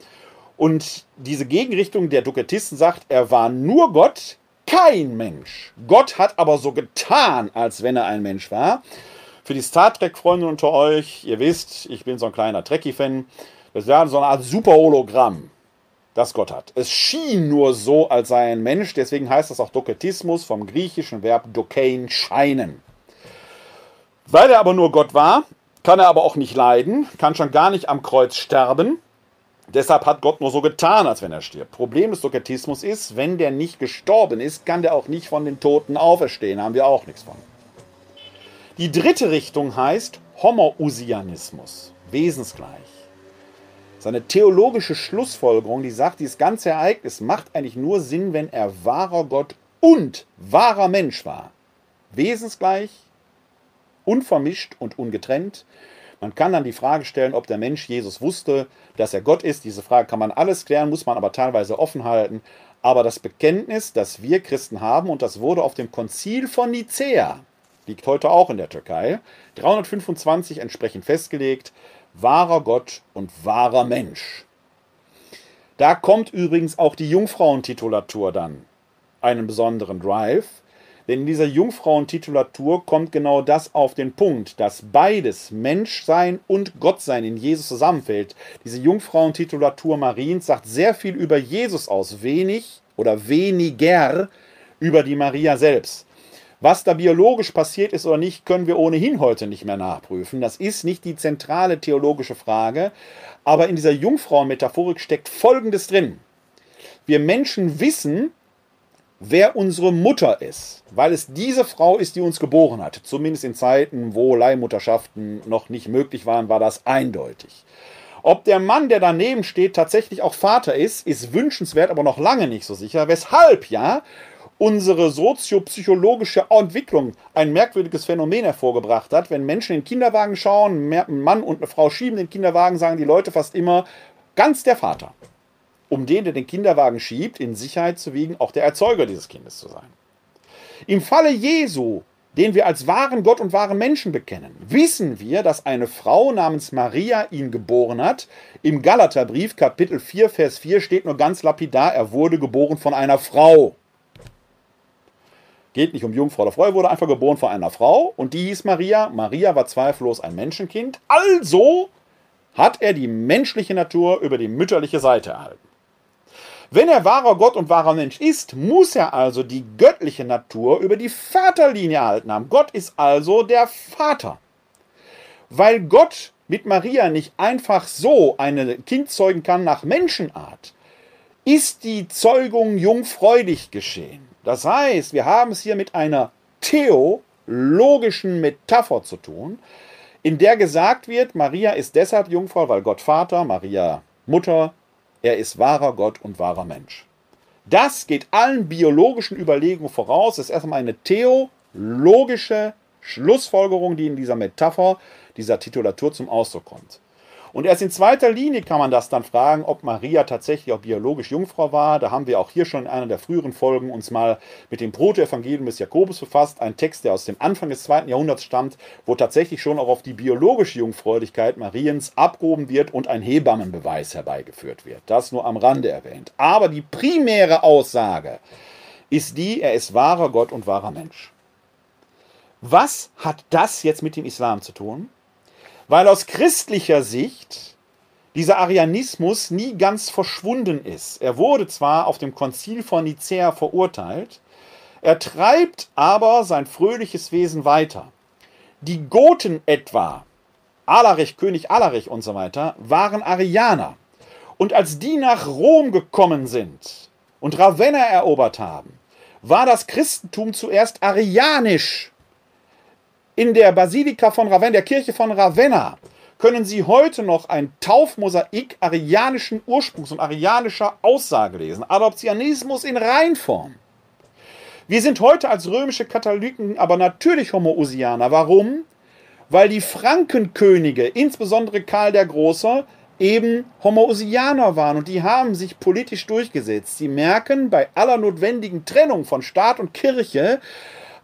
Und diese Gegenrichtung der Dukatisten sagt, er war nur Gott, kein Mensch. Gott hat aber so getan, als wenn er ein Mensch war. Für die Star Trek-Freunde unter euch, ihr wisst, ich bin so ein kleiner Trekkie-Fan. Das wäre so eine Art Super-Hologramm das Gott hat. Es schien nur so, als sei ein Mensch, deswegen heißt das auch Doketismus vom griechischen Verb dokein, scheinen. Weil er aber nur Gott war, kann er aber auch nicht leiden, kann schon gar nicht am Kreuz sterben. Deshalb hat Gott nur so getan, als wenn er stirbt. Problem des Doketismus ist, wenn der nicht gestorben ist, kann der auch nicht von den Toten auferstehen. Haben wir auch nichts von. Die dritte Richtung heißt Homoousianismus, wesensgleich seine theologische Schlussfolgerung, die sagt, dieses ganze Ereignis macht eigentlich nur Sinn, wenn er wahrer Gott und wahrer Mensch war. Wesensgleich, unvermischt und ungetrennt. Man kann dann die Frage stellen, ob der Mensch Jesus wusste, dass er Gott ist. Diese Frage kann man alles klären, muss man aber teilweise offen halten. Aber das Bekenntnis, das wir Christen haben, und das wurde auf dem Konzil von Nicäa, liegt heute auch in der Türkei, 325 entsprechend festgelegt, wahrer Gott und wahrer Mensch. Da kommt übrigens auch die Jungfrauentitulatur dann einen besonderen Drive, denn in dieser Jungfrauentitulatur kommt genau das auf den Punkt, dass beides Menschsein und Gottsein in Jesus zusammenfällt. Diese Jungfrauentitulatur Mariens sagt sehr viel über Jesus aus, wenig oder weniger über die Maria selbst. Was da biologisch passiert ist oder nicht, können wir ohnehin heute nicht mehr nachprüfen. Das ist nicht die zentrale theologische Frage. Aber in dieser Jungfrauenmetaphorik steckt Folgendes drin. Wir Menschen wissen, wer unsere Mutter ist, weil es diese Frau ist, die uns geboren hat. Zumindest in Zeiten, wo Leihmutterschaften noch nicht möglich waren, war das eindeutig. Ob der Mann, der daneben steht, tatsächlich auch Vater ist, ist wünschenswert, aber noch lange nicht so sicher. Weshalb ja unsere soziopsychologische Entwicklung ein merkwürdiges Phänomen hervorgebracht hat. Wenn Menschen in den Kinderwagen schauen, ein Mann und eine Frau schieben den Kinderwagen, sagen die Leute fast immer, ganz der Vater. Um den, der den Kinderwagen schiebt, in Sicherheit zu wiegen, auch der Erzeuger dieses Kindes zu sein. Im Falle Jesu den wir als wahren Gott und wahren Menschen bekennen, wissen wir, dass eine Frau namens Maria ihn geboren hat. Im Galaterbrief Kapitel 4, Vers 4 steht nur ganz lapidar, er wurde geboren von einer Frau. Geht nicht um Jungfrau oder Frau, er wurde einfach geboren von einer Frau und die hieß Maria. Maria war zweifellos ein Menschenkind, also hat er die menschliche Natur über die mütterliche Seite erhalten. Wenn er wahrer Gott und wahrer Mensch ist, muss er also die göttliche Natur über die Vaterlinie erhalten haben. Gott ist also der Vater. Weil Gott mit Maria nicht einfach so ein Kind zeugen kann nach Menschenart, ist die Zeugung jungfräulich geschehen. Das heißt, wir haben es hier mit einer theologischen Metapher zu tun, in der gesagt wird, Maria ist deshalb Jungfrau, weil Gott Vater, Maria Mutter, er ist wahrer Gott und wahrer Mensch. Das geht allen biologischen Überlegungen voraus. Das ist erstmal eine theologische Schlussfolgerung, die in dieser Metapher, dieser Titulatur zum Ausdruck kommt. Und erst in zweiter Linie kann man das dann fragen, ob Maria tatsächlich auch biologisch Jungfrau war. Da haben wir auch hier schon in einer der früheren Folgen uns mal mit dem Protoevangelium des Jakobus befasst. Ein Text, der aus dem Anfang des zweiten Jahrhunderts stammt, wo tatsächlich schon auch auf die biologische Jungfräulichkeit Mariens abgehoben wird und ein Hebammenbeweis herbeigeführt wird. Das nur am Rande erwähnt. Aber die primäre Aussage ist die, er ist wahrer Gott und wahrer Mensch. Was hat das jetzt mit dem Islam zu tun? Weil aus christlicher Sicht dieser Arianismus nie ganz verschwunden ist. Er wurde zwar auf dem Konzil von Nicäa verurteilt, er treibt aber sein fröhliches Wesen weiter. Die Goten etwa, Alarich, König Alarich und so weiter, waren Arianer. Und als die nach Rom gekommen sind und Ravenna erobert haben, war das Christentum zuerst arianisch in der Basilika von Ravenna, der Kirche von Ravenna, können Sie heute noch ein Taufmosaik arianischen Ursprungs und arianischer Aussage lesen. Adoptionismus in Reinform. Wir sind heute als römische Katholiken aber natürlich Homoousianer. Warum? Weil die Frankenkönige, insbesondere Karl der Große, eben Homoousianer waren und die haben sich politisch durchgesetzt. Sie merken bei aller notwendigen Trennung von Staat und Kirche,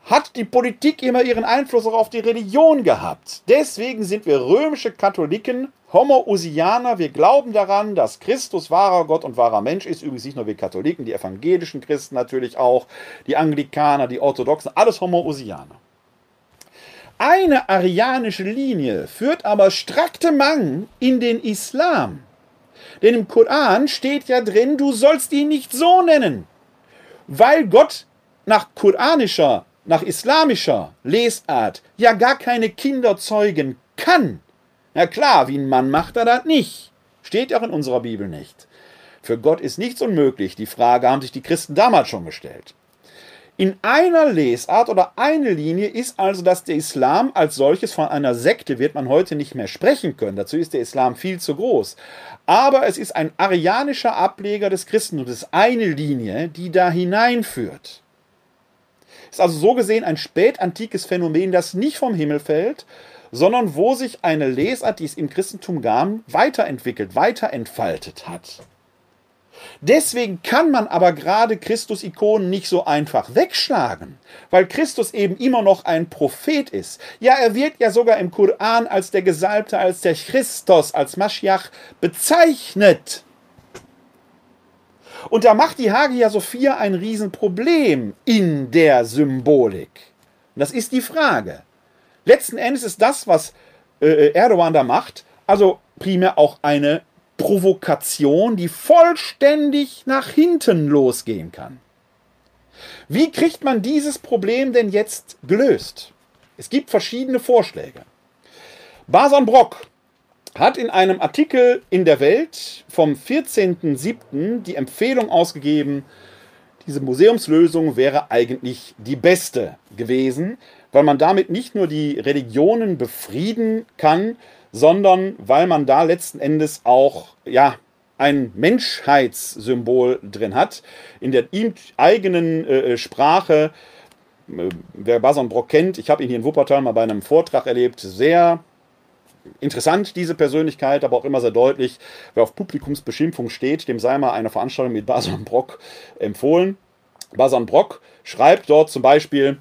hat die Politik immer ihren Einfluss auch auf die Religion gehabt. Deswegen sind wir römische Katholiken, Homoousianer. Wir glauben daran, dass Christus wahrer Gott und wahrer Mensch ist. Übrigens nicht nur wir Katholiken, die evangelischen Christen natürlich auch, die Anglikaner, die Orthodoxen, alles Homoousianer. Eine arianische Linie führt aber strakte Mang in den Islam. Denn im Koran steht ja drin, du sollst ihn nicht so nennen, weil Gott nach koranischer nach islamischer Lesart ja gar keine Kinder zeugen kann. Na klar, wie ein Mann macht er das nicht. Steht auch in unserer Bibel nicht. Für Gott ist nichts unmöglich. Die Frage haben sich die Christen damals schon gestellt. In einer Lesart oder eine Linie ist also, dass der Islam als solches von einer Sekte wird man heute nicht mehr sprechen können. Dazu ist der Islam viel zu groß. Aber es ist ein arianischer Ableger des Christentums. Es ist eine Linie, die da hineinführt. Ist also so gesehen ein spätantikes Phänomen, das nicht vom Himmel fällt, sondern wo sich eine Lesart, die es im Christentum gab, weiterentwickelt, weiterentfaltet hat. Deswegen kann man aber gerade Christus-Ikonen nicht so einfach wegschlagen, weil Christus eben immer noch ein Prophet ist. Ja, er wird ja sogar im Koran als der Gesalbte, als der Christus, als Maschiach bezeichnet. Und da macht die Hagia Sophia ein Riesenproblem in der Symbolik. Und das ist die Frage. Letzten Endes ist das, was äh, Erdogan da macht, also primär auch eine Provokation, die vollständig nach hinten losgehen kann. Wie kriegt man dieses Problem denn jetzt gelöst? Es gibt verschiedene Vorschläge. Basan Brock, hat in einem Artikel in der Welt vom 14.07. die Empfehlung ausgegeben, diese Museumslösung wäre eigentlich die beste gewesen, weil man damit nicht nur die Religionen befrieden kann, sondern weil man da letzten Endes auch ja, ein Menschheitssymbol drin hat, in der ihm eigenen äh, Sprache. Äh, wer Bason Brock kennt, ich habe ihn hier in Wuppertal mal bei einem Vortrag erlebt, sehr interessant, diese Persönlichkeit, aber auch immer sehr deutlich. Wer auf Publikumsbeschimpfung steht, dem sei mal eine Veranstaltung mit Bason Brock empfohlen. Bason Brock schreibt dort zum Beispiel,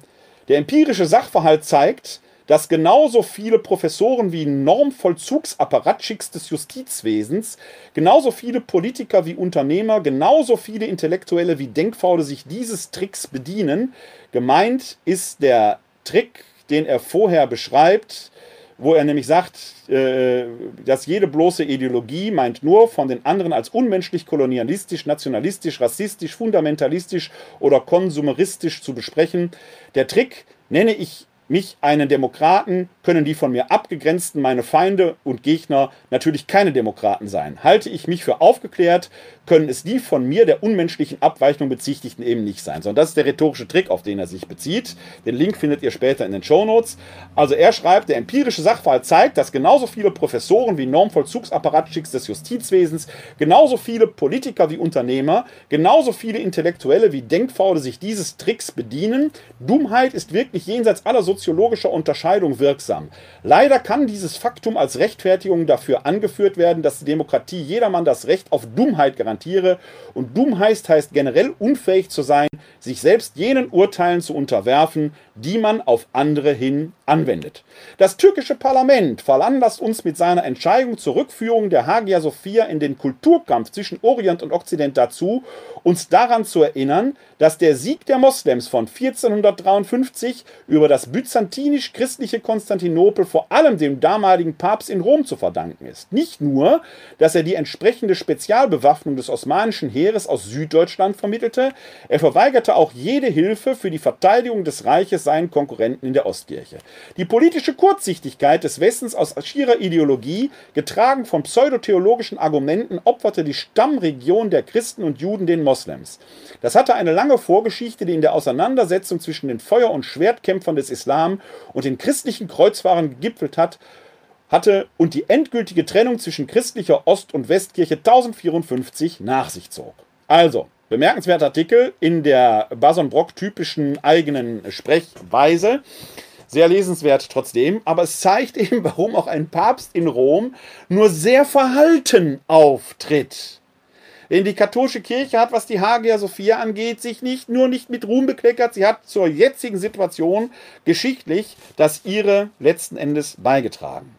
der empirische Sachverhalt zeigt, dass genauso viele Professoren wie Normvollzugsapparatschicks des Justizwesens, genauso viele Politiker wie Unternehmer, genauso viele Intellektuelle wie Denkfaule sich dieses Tricks bedienen. Gemeint ist der Trick, den er vorher beschreibt, wo er nämlich sagt, äh, dass jede bloße Ideologie meint nur, von den anderen als unmenschlich, kolonialistisch, nationalistisch, rassistisch, fundamentalistisch oder konsumeristisch zu besprechen. Der Trick nenne ich mich einen Demokraten, können die von mir abgegrenzten, meine Feinde und Gegner natürlich keine Demokraten sein. Halte ich mich für aufgeklärt, können es die von mir der unmenschlichen Abweichung bezichtigten eben nicht sein. Sondern das ist der rhetorische Trick, auf den er sich bezieht. Den Link findet ihr später in den Show Notes. Also er schreibt, der empirische Sachverhalt zeigt, dass genauso viele Professoren wie Normvollzugsapparatschicks des Justizwesens, genauso viele Politiker wie Unternehmer, genauso viele Intellektuelle wie Denkfaule sich dieses Tricks bedienen. Dummheit ist wirklich jenseits aller soziologischer Unterscheidung wirksam. Leider kann dieses Faktum als Rechtfertigung dafür angeführt werden, dass die Demokratie jedermann das Recht auf Dummheit garantiere. Und dumm heißt, heißt generell unfähig zu sein, sich selbst jenen Urteilen zu unterwerfen, die man auf andere hin anwendet. Das türkische Parlament veranlasst uns mit seiner Entscheidung zur Rückführung der Hagia Sophia in den Kulturkampf zwischen Orient und Okzident dazu, uns daran zu erinnern, dass der Sieg der Moslems von 1453 über das byzantinisch-christliche Konstantinopel vor allem dem damaligen Papst in Rom zu verdanken ist. Nicht nur, dass er die entsprechende Spezialbewaffnung des osmanischen Heeres aus Süddeutschland vermittelte, er verweigerte auch jede Hilfe für die Verteidigung des Reiches seinen Konkurrenten in der Ostkirche. Die politische Kurzsichtigkeit des Westens aus schierer Ideologie, getragen von pseudotheologischen Argumenten, opferte die Stammregion der Christen und Juden den Moslems. Das hatte eine lange Vorgeschichte, die in der Auseinandersetzung zwischen den Feuer- und Schwertkämpfern des Islam und den christlichen Kreuzfahrern gegipfelt hat, hatte und die endgültige Trennung zwischen christlicher Ost- und Westkirche 1054 nach sich zog. Also, bemerkenswerter Artikel in der Bason Brock typischen eigenen Sprechweise. Sehr lesenswert trotzdem, aber es zeigt eben, warum auch ein Papst in Rom nur sehr verhalten auftritt. Denn die katholische Kirche hat, was die Hagia Sophia angeht, sich nicht nur nicht mit Ruhm bekleckert, sie hat zur jetzigen Situation geschichtlich das ihre letzten Endes beigetragen.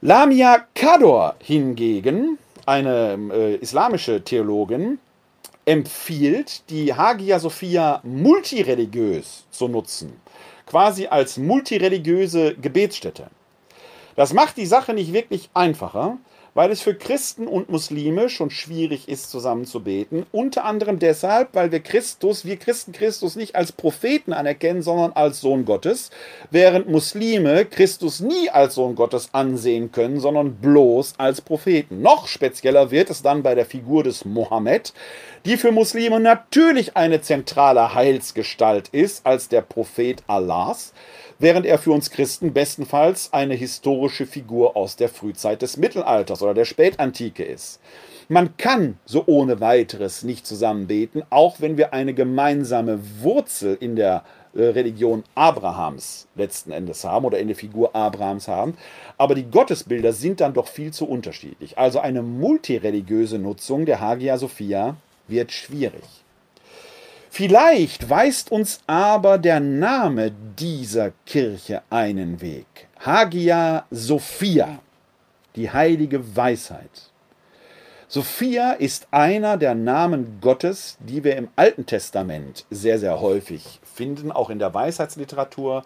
Lamia Kador hingegen, eine äh, islamische Theologin, empfiehlt, die Hagia Sophia multireligiös zu nutzen, quasi als multireligiöse Gebetsstätte. Das macht die Sache nicht wirklich einfacher, weil es für Christen und Muslime schon schwierig ist, zusammen zu beten. Unter anderem deshalb, weil wir Christus, wir Christen Christus nicht als Propheten anerkennen, sondern als Sohn Gottes, während Muslime Christus nie als Sohn Gottes ansehen können, sondern bloß als Propheten. Noch spezieller wird es dann bei der Figur des Mohammed, die für Muslime natürlich eine zentrale Heilsgestalt ist als der Prophet Allahs während er für uns Christen bestenfalls eine historische Figur aus der Frühzeit des Mittelalters oder der Spätantike ist. Man kann so ohne weiteres nicht zusammen beten, auch wenn wir eine gemeinsame Wurzel in der äh, Religion Abrahams letzten Endes haben oder in der Figur Abrahams haben. Aber die Gottesbilder sind dann doch viel zu unterschiedlich. Also eine multireligiöse Nutzung der Hagia Sophia wird schwierig. Vielleicht weist uns aber der Name dieser Kirche einen Weg. Hagia Sophia, die heilige Weisheit. Sophia ist einer der Namen Gottes, die wir im Alten Testament sehr, sehr häufig finden, auch in der Weisheitsliteratur.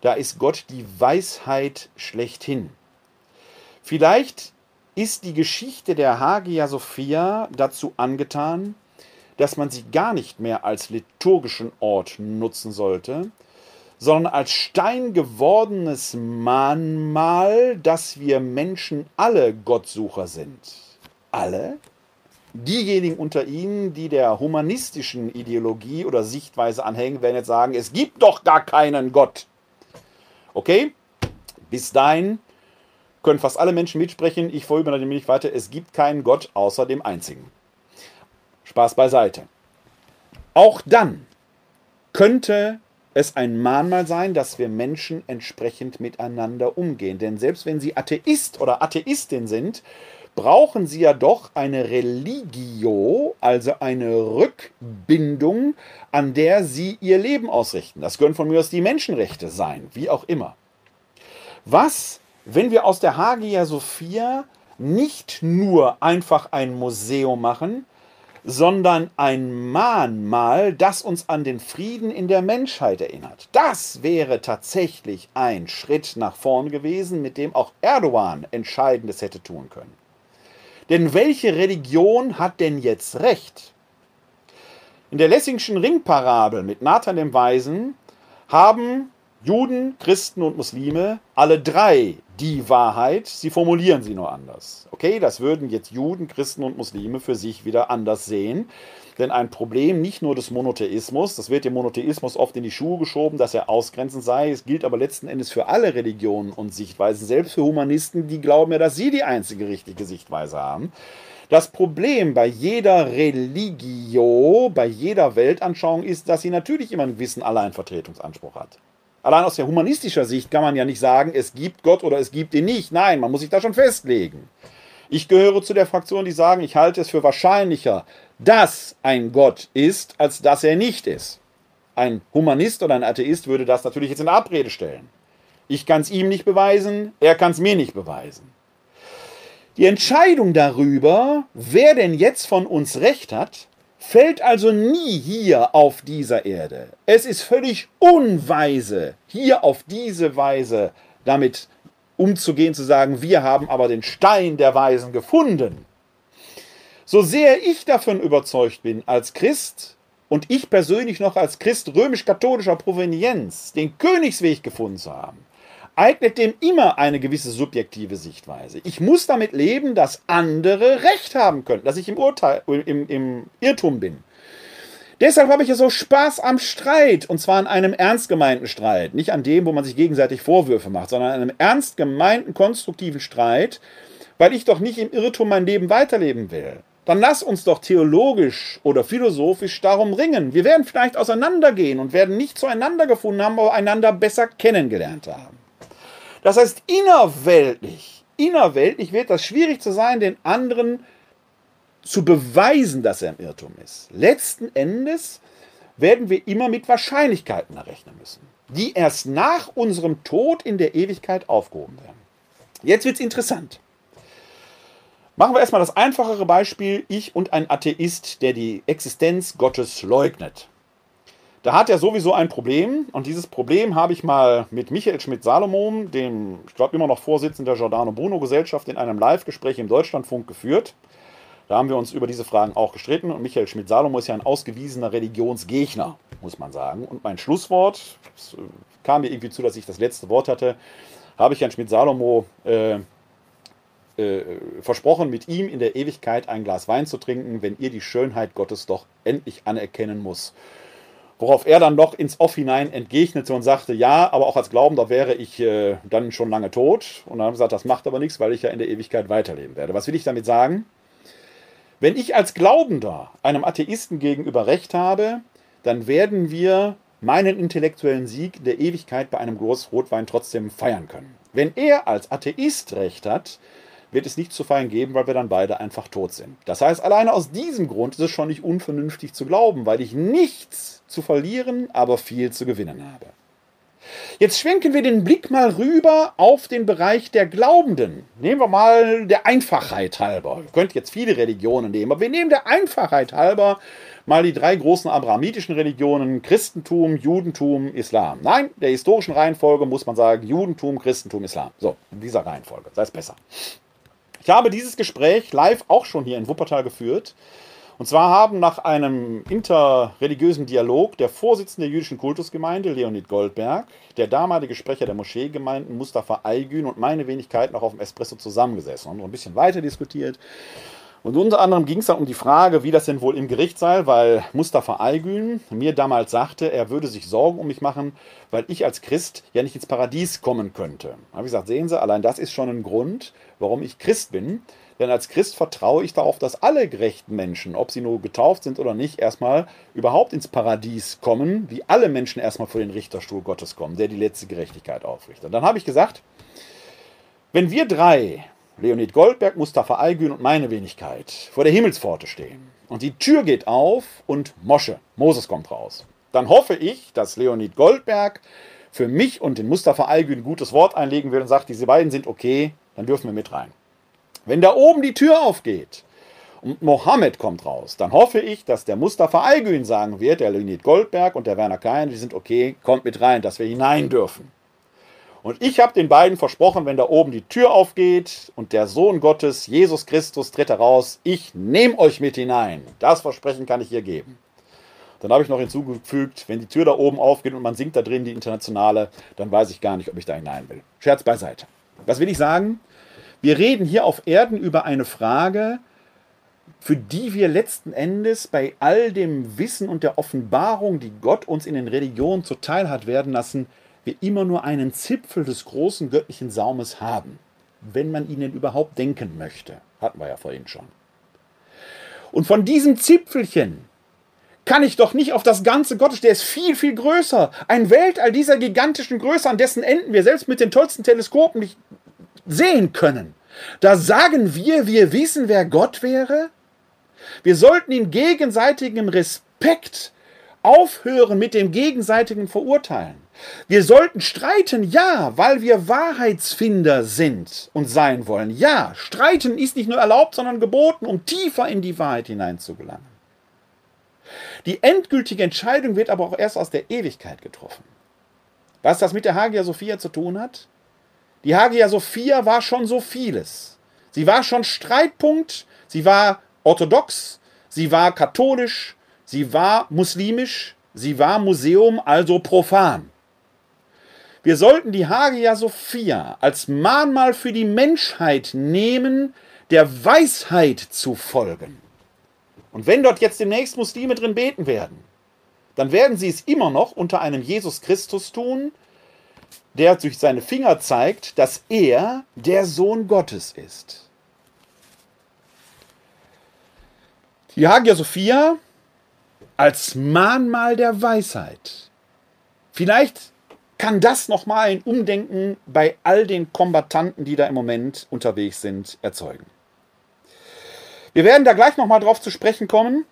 Da ist Gott die Weisheit schlechthin. Vielleicht ist die Geschichte der Hagia Sophia dazu angetan, dass man sie gar nicht mehr als liturgischen Ort nutzen sollte, sondern als steingewordenes Mahnmal, dass wir Menschen alle Gottsucher sind. Alle? Diejenigen unter Ihnen, die der humanistischen Ideologie oder Sichtweise anhängen, werden jetzt sagen, es gibt doch gar keinen Gott. Okay? Bis dahin können fast alle Menschen mitsprechen. Ich vorüber nämlich weiter. Es gibt keinen Gott außer dem einzigen. Spaß beiseite. Auch dann könnte es ein Mahnmal sein, dass wir Menschen entsprechend miteinander umgehen. Denn selbst wenn sie Atheist oder Atheistin sind, brauchen sie ja doch eine Religio, also eine Rückbindung, an der sie ihr Leben ausrichten. Das können von mir aus die Menschenrechte sein, wie auch immer. Was, wenn wir aus der Hagia Sophia nicht nur einfach ein Museum machen, sondern ein Mahnmal, das uns an den Frieden in der Menschheit erinnert. Das wäre tatsächlich ein Schritt nach vorn gewesen, mit dem auch Erdogan Entscheidendes hätte tun können. Denn welche Religion hat denn jetzt recht? In der Lessingschen Ringparabel mit Nathan dem Weisen haben Juden, Christen und Muslime alle drei die Wahrheit, sie formulieren sie nur anders. Okay, das würden jetzt Juden, Christen und Muslime für sich wieder anders sehen. Denn ein Problem nicht nur des Monotheismus, das wird dem Monotheismus oft in die Schuhe geschoben, dass er ausgrenzend sei. Es gilt aber letzten Endes für alle Religionen und Sichtweisen, selbst für Humanisten, die glauben ja, dass sie die einzige richtige Sichtweise haben. Das Problem bei jeder Religio, bei jeder Weltanschauung ist, dass sie natürlich immer einen gewissen Alleinvertretungsanspruch hat. Allein aus der humanistischer Sicht kann man ja nicht sagen, es gibt Gott oder es gibt ihn nicht. Nein, man muss sich da schon festlegen. Ich gehöre zu der Fraktion, die sagen, ich halte es für wahrscheinlicher, dass ein Gott ist, als dass er nicht ist. Ein Humanist oder ein Atheist würde das natürlich jetzt in Abrede stellen. Ich kann es ihm nicht beweisen, er kann es mir nicht beweisen. Die Entscheidung darüber, wer denn jetzt von uns recht hat, fällt also nie hier auf dieser Erde. Es ist völlig unweise, hier auf diese Weise damit umzugehen, zu sagen, wir haben aber den Stein der Weisen gefunden. So sehr ich davon überzeugt bin, als Christ und ich persönlich noch als Christ römisch-katholischer Provenienz den Königsweg gefunden zu haben, eignet dem immer eine gewisse subjektive Sichtweise. Ich muss damit leben, dass andere Recht haben können, dass ich im, Urteil, im, im Irrtum bin. Deshalb habe ich ja so Spaß am Streit, und zwar an einem ernst gemeinten Streit. Nicht an dem, wo man sich gegenseitig Vorwürfe macht, sondern an einem ernst gemeinten, konstruktiven Streit, weil ich doch nicht im Irrtum mein Leben weiterleben will dann lass uns doch theologisch oder philosophisch darum ringen. Wir werden vielleicht auseinandergehen und werden nicht zueinander gefunden haben, aber einander besser kennengelernt haben. Das heißt, innerweltlich, innerweltlich wird das schwierig zu sein, den anderen zu beweisen, dass er im Irrtum ist. Letzten Endes werden wir immer mit Wahrscheinlichkeiten errechnen müssen, die erst nach unserem Tod in der Ewigkeit aufgehoben werden. Jetzt wird es interessant. Machen wir erstmal das einfachere Beispiel, ich und ein Atheist, der die Existenz Gottes leugnet. Da hat er sowieso ein Problem und dieses Problem habe ich mal mit Michael Schmidt-Salomon, dem, ich glaube, immer noch Vorsitzenden der Giordano Bruno Gesellschaft, in einem Live-Gespräch im Deutschlandfunk geführt. Da haben wir uns über diese Fragen auch gestritten und Michael Schmidt-Salomon ist ja ein ausgewiesener Religionsgegner, muss man sagen. Und mein Schlusswort, es kam mir irgendwie zu, dass ich das letzte Wort hatte, habe ich Herrn Schmidt-Salomon äh, äh, versprochen, mit ihm in der Ewigkeit ein Glas Wein zu trinken, wenn ihr die Schönheit Gottes doch endlich anerkennen muss. Worauf er dann noch ins Off hinein entgegnete und sagte, ja, aber auch als Glaubender wäre ich äh, dann schon lange tot. Und dann haben wir gesagt, das macht aber nichts, weil ich ja in der Ewigkeit weiterleben werde. Was will ich damit sagen? Wenn ich als Glaubender einem Atheisten gegenüber Recht habe, dann werden wir meinen intellektuellen Sieg der Ewigkeit bei einem Groß Rotwein trotzdem feiern können. Wenn er als Atheist Recht hat, wird es nichts zu feiern geben, weil wir dann beide einfach tot sind. Das heißt, alleine aus diesem Grund ist es schon nicht unvernünftig zu glauben, weil ich nichts zu verlieren, aber viel zu gewinnen habe. Jetzt schwenken wir den Blick mal rüber auf den Bereich der Glaubenden. Nehmen wir mal der Einfachheit halber. Ihr könnt jetzt viele Religionen nehmen, aber wir nehmen der Einfachheit halber mal die drei großen abrahamitischen Religionen, Christentum, Judentum, Islam. Nein, der historischen Reihenfolge muss man sagen Judentum, Christentum, Islam. So, in dieser Reihenfolge, sei es besser. Ich habe dieses Gespräch live auch schon hier in Wuppertal geführt. Und zwar haben nach einem interreligiösen Dialog der Vorsitzende der jüdischen Kultusgemeinde, Leonid Goldberg, der damalige Sprecher der Moscheegemeinden, Mustafa Aygün und meine Wenigkeit noch auf dem Espresso zusammengesessen und ein bisschen weiter diskutiert. Und unter anderem ging es dann um die Frage, wie das denn wohl im Gericht sei, weil Mustafa Aygün mir damals sagte, er würde sich Sorgen um mich machen, weil ich als Christ ja nicht ins Paradies kommen könnte. Da habe ich gesagt, sehen Sie, allein das ist schon ein Grund, warum ich Christ bin. Denn als Christ vertraue ich darauf, dass alle gerechten Menschen, ob sie nur getauft sind oder nicht, erstmal überhaupt ins Paradies kommen, wie alle Menschen erstmal vor den Richterstuhl Gottes kommen, der die letzte Gerechtigkeit aufrichtet. Dann habe ich gesagt, wenn wir drei Leonid Goldberg, Mustafa Aygün und meine Wenigkeit vor der Himmelspforte stehen und die Tür geht auf und Mosche, Moses kommt raus. Dann hoffe ich, dass Leonid Goldberg für mich und den Mustafa Aygün ein gutes Wort einlegen will und sagt, diese beiden sind okay, dann dürfen wir mit rein. Wenn da oben die Tür aufgeht und Mohammed kommt raus, dann hoffe ich, dass der Mustafa Aygün sagen wird, der Leonid Goldberg und der Werner Kain, die sind okay, kommt mit rein, dass wir hinein dürfen. Und ich habe den beiden versprochen, wenn da oben die Tür aufgeht und der Sohn Gottes, Jesus Christus, tritt heraus, ich nehme euch mit hinein. Das Versprechen kann ich hier geben. Dann habe ich noch hinzugefügt, wenn die Tür da oben aufgeht und man singt da drin die Internationale, dann weiß ich gar nicht, ob ich da hinein will. Scherz beiseite. Was will ich sagen? Wir reden hier auf Erden über eine Frage, für die wir letzten Endes bei all dem Wissen und der Offenbarung, die Gott uns in den Religionen zuteil hat werden lassen, wir immer nur einen Zipfel des großen göttlichen Saumes haben, wenn man ihn denn überhaupt denken möchte. Hatten wir ja vorhin schon. Und von diesem Zipfelchen kann ich doch nicht auf das ganze Gottes, der ist viel, viel größer. Ein Weltall dieser gigantischen Größe, an dessen Enden wir selbst mit den tollsten Teleskopen nicht sehen können. Da sagen wir, wir wissen, wer Gott wäre. Wir sollten in gegenseitigem Respekt aufhören mit dem gegenseitigen Verurteilen. Wir sollten streiten, ja, weil wir Wahrheitsfinder sind und sein wollen. Ja, streiten ist nicht nur erlaubt, sondern geboten, um tiefer in die Wahrheit hineinzugelangen. Die endgültige Entscheidung wird aber auch erst aus der Ewigkeit getroffen. Was das mit der Hagia Sophia zu tun hat? Die Hagia Sophia war schon so vieles. Sie war schon Streitpunkt, sie war orthodox, sie war katholisch, sie war muslimisch, sie war Museum, also profan. Wir sollten die Hagia Sophia als Mahnmal für die Menschheit nehmen, der Weisheit zu folgen. Und wenn dort jetzt demnächst Muslime drin beten werden, dann werden sie es immer noch unter einem Jesus Christus tun, der durch seine Finger zeigt, dass er der Sohn Gottes ist. Die Hagia Sophia als Mahnmal der Weisheit. Vielleicht kann das nochmal ein Umdenken bei all den Kombattanten, die da im Moment unterwegs sind, erzeugen. Wir werden da gleich nochmal drauf zu sprechen kommen,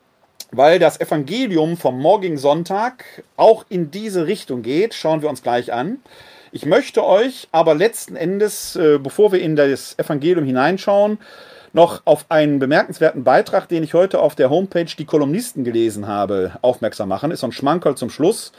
weil das Evangelium vom morgigen Sonntag auch in diese Richtung geht. Schauen wir uns gleich an. Ich möchte euch aber letzten Endes, äh, bevor wir in das Evangelium hineinschauen, noch auf einen bemerkenswerten Beitrag, den ich heute auf der Homepage Die Kolumnisten gelesen habe, aufmerksam machen. Ist so ein Schmankerl zum Schluss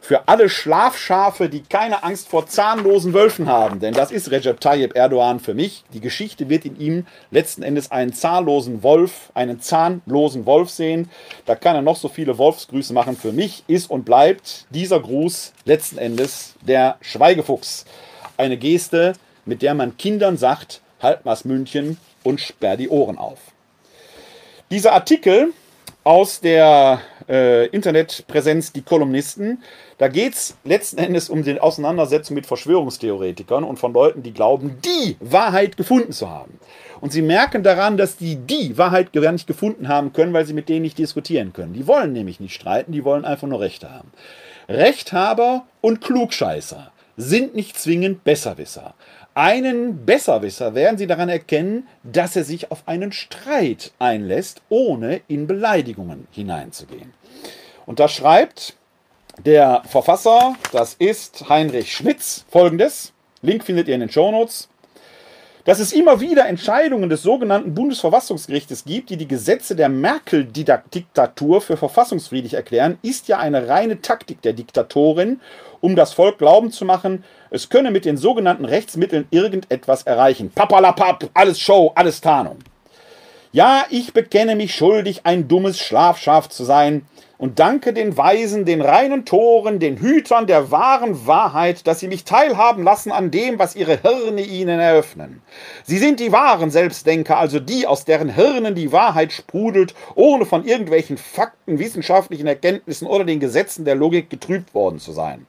für alle Schlafschafe, die keine Angst vor zahnlosen Wölfen haben. Denn das ist Recep Tayyip Erdogan für mich. Die Geschichte wird in ihm letzten Endes einen zahnlosen Wolf, einen zahnlosen Wolf sehen. Da kann er noch so viele Wolfsgrüße machen. Für mich ist und bleibt dieser Gruß letzten Endes der Schweigefuchs. Eine Geste, mit der man Kindern sagt, halt mal's München und sperr die Ohren auf. Dieser Artikel aus der äh, Internetpräsenz Die Kolumnisten. Da geht es letzten Endes um die Auseinandersetzung mit Verschwörungstheoretikern und von Leuten, die glauben, die Wahrheit gefunden zu haben. Und sie merken daran, dass die die Wahrheit gar nicht gefunden haben können, weil sie mit denen nicht diskutieren können. Die wollen nämlich nicht streiten, die wollen einfach nur Recht haben. Rechthaber und Klugscheißer sind nicht zwingend Besserwisser. Einen Besserwisser werden Sie daran erkennen, dass er sich auf einen Streit einlässt, ohne in Beleidigungen hineinzugehen. Und da schreibt der Verfasser, das ist Heinrich Schmitz, folgendes. Link findet ihr in den Shownotes. Dass es immer wieder Entscheidungen des sogenannten Bundesverfassungsgerichtes gibt, die die Gesetze der Merkel-Diktatur für verfassungsfriedlich erklären, ist ja eine reine Taktik der Diktatorin, um das Volk glauben zu machen, es könne mit den sogenannten Rechtsmitteln irgendetwas erreichen. Papalapap, alles Show, alles Tarnung. Ja, ich bekenne mich schuldig, ein dummes Schlafschaf zu sein, und danke den Weisen, den reinen Toren, den Hütern der wahren Wahrheit, dass sie mich teilhaben lassen an dem, was ihre Hirne ihnen eröffnen. Sie sind die wahren Selbstdenker, also die, aus deren Hirnen die Wahrheit sprudelt, ohne von irgendwelchen Fakten, wissenschaftlichen Erkenntnissen oder den Gesetzen der Logik getrübt worden zu sein.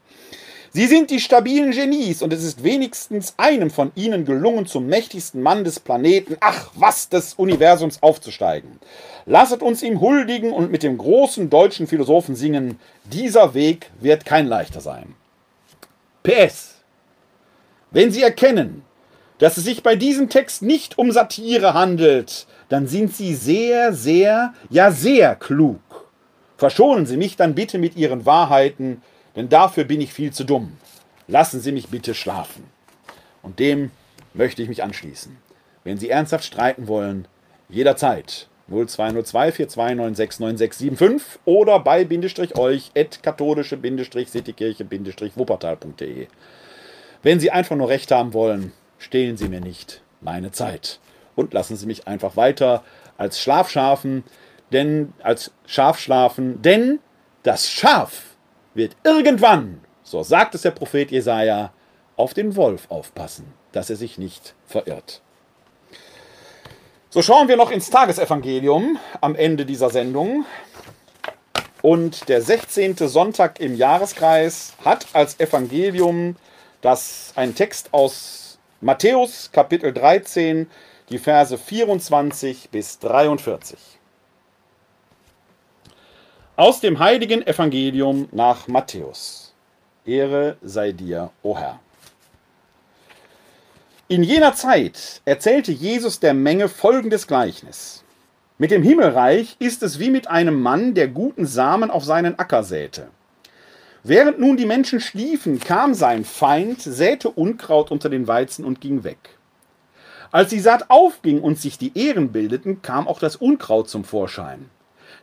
Sie sind die stabilen Genies und es ist wenigstens einem von ihnen gelungen, zum mächtigsten Mann des Planeten, ach was, des Universums aufzusteigen. Lasset uns ihm huldigen und mit dem großen deutschen Philosophen singen, dieser Weg wird kein leichter sein. PS. Wenn Sie erkennen, dass es sich bei diesem Text nicht um Satire handelt, dann sind Sie sehr, sehr, ja sehr klug. Verschonen Sie mich dann bitte mit Ihren Wahrheiten, denn dafür bin ich viel zu dumm. Lassen Sie mich bitte schlafen. Und dem möchte ich mich anschließen. Wenn Sie ernsthaft streiten wollen, jederzeit 0202 4296995 oder bei Bindestrich euch at katholische Sittikirche Wuppertal.de. Wenn Sie einfach nur Recht haben wollen, stehlen Sie mir nicht meine Zeit und lassen Sie mich einfach weiter als Schlafschafen, denn als Schaf schlafen, denn das Schaf wird irgendwann, so sagt es der Prophet Jesaja, auf den Wolf aufpassen, dass er sich nicht verirrt. So schauen wir noch ins Tagesevangelium am Ende dieser Sendung. Und der 16. Sonntag im Jahreskreis hat als Evangelium das ein Text aus Matthäus Kapitel 13, die Verse 24 bis 43. Aus dem heiligen Evangelium nach Matthäus. Ehre sei dir, o Herr. In jener Zeit erzählte Jesus der Menge folgendes Gleichnis. Mit dem Himmelreich ist es wie mit einem Mann, der guten Samen auf seinen Acker säte. Während nun die Menschen schliefen, kam sein Feind, säte Unkraut unter den Weizen und ging weg. Als die Saat aufging und sich die Ähren bildeten, kam auch das Unkraut zum Vorschein.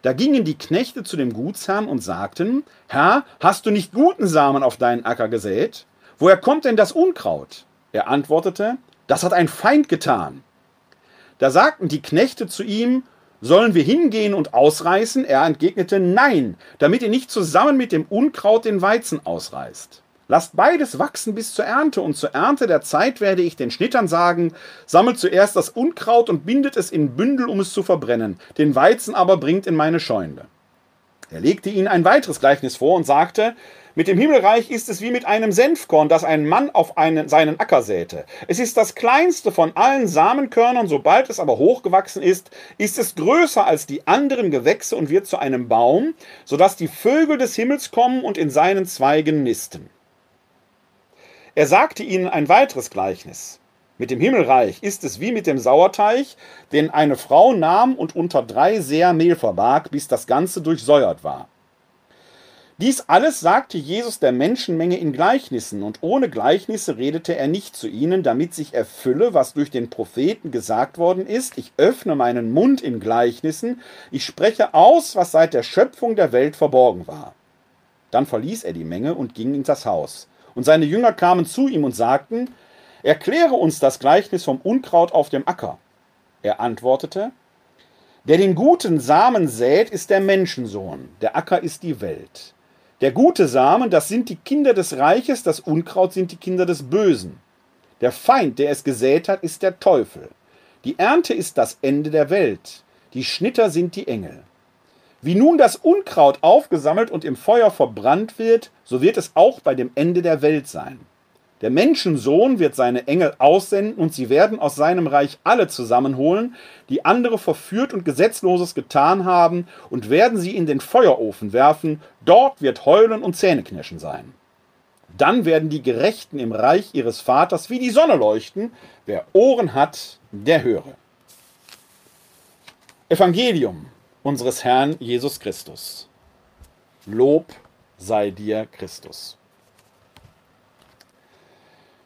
Da gingen die Knechte zu dem Gutsherrn und sagten, Herr, hast du nicht guten Samen auf deinen Acker gesät? Woher kommt denn das Unkraut? Er antwortete, das hat ein Feind getan. Da sagten die Knechte zu ihm, sollen wir hingehen und ausreißen? Er entgegnete, nein, damit ihr nicht zusammen mit dem Unkraut den Weizen ausreißt. Lasst beides wachsen bis zur Ernte, und zur Ernte der Zeit werde ich den Schnittern sagen, sammelt zuerst das Unkraut und bindet es in Bündel, um es zu verbrennen, den Weizen aber bringt in meine Scheune. Er legte ihnen ein weiteres Gleichnis vor und sagte, mit dem Himmelreich ist es wie mit einem Senfkorn, das ein Mann auf einen, seinen Acker säte. Es ist das kleinste von allen Samenkörnern, sobald es aber hochgewachsen ist, ist es größer als die anderen Gewächse und wird zu einem Baum, sodass die Vögel des Himmels kommen und in seinen Zweigen nisten. Er sagte ihnen ein weiteres Gleichnis. Mit dem Himmelreich ist es wie mit dem Sauerteig, den eine Frau nahm und unter drei Seer Mehl verbarg, bis das Ganze durchsäuert war. Dies alles sagte Jesus der Menschenmenge in Gleichnissen, und ohne Gleichnisse redete er nicht zu ihnen, damit sich erfülle, was durch den Propheten gesagt worden ist, ich öffne meinen Mund in Gleichnissen, ich spreche aus, was seit der Schöpfung der Welt verborgen war. Dann verließ er die Menge und ging in das Haus. Und seine Jünger kamen zu ihm und sagten, Erkläre uns das Gleichnis vom Unkraut auf dem Acker. Er antwortete, Der den guten Samen sät, ist der Menschensohn, der Acker ist die Welt. Der gute Samen, das sind die Kinder des Reiches, das Unkraut sind die Kinder des Bösen. Der Feind, der es gesät hat, ist der Teufel. Die Ernte ist das Ende der Welt. Die Schnitter sind die Engel. Wie nun das Unkraut aufgesammelt und im Feuer verbrannt wird, so wird es auch bei dem Ende der Welt sein. Der Menschensohn wird seine Engel aussenden und sie werden aus seinem Reich alle zusammenholen, die andere verführt und Gesetzloses getan haben, und werden sie in den Feuerofen werfen, dort wird Heulen und Zähneknirschen sein. Dann werden die Gerechten im Reich ihres Vaters wie die Sonne leuchten, wer Ohren hat, der höre. Evangelium unseres Herrn Jesus Christus. Lob sei dir, Christus.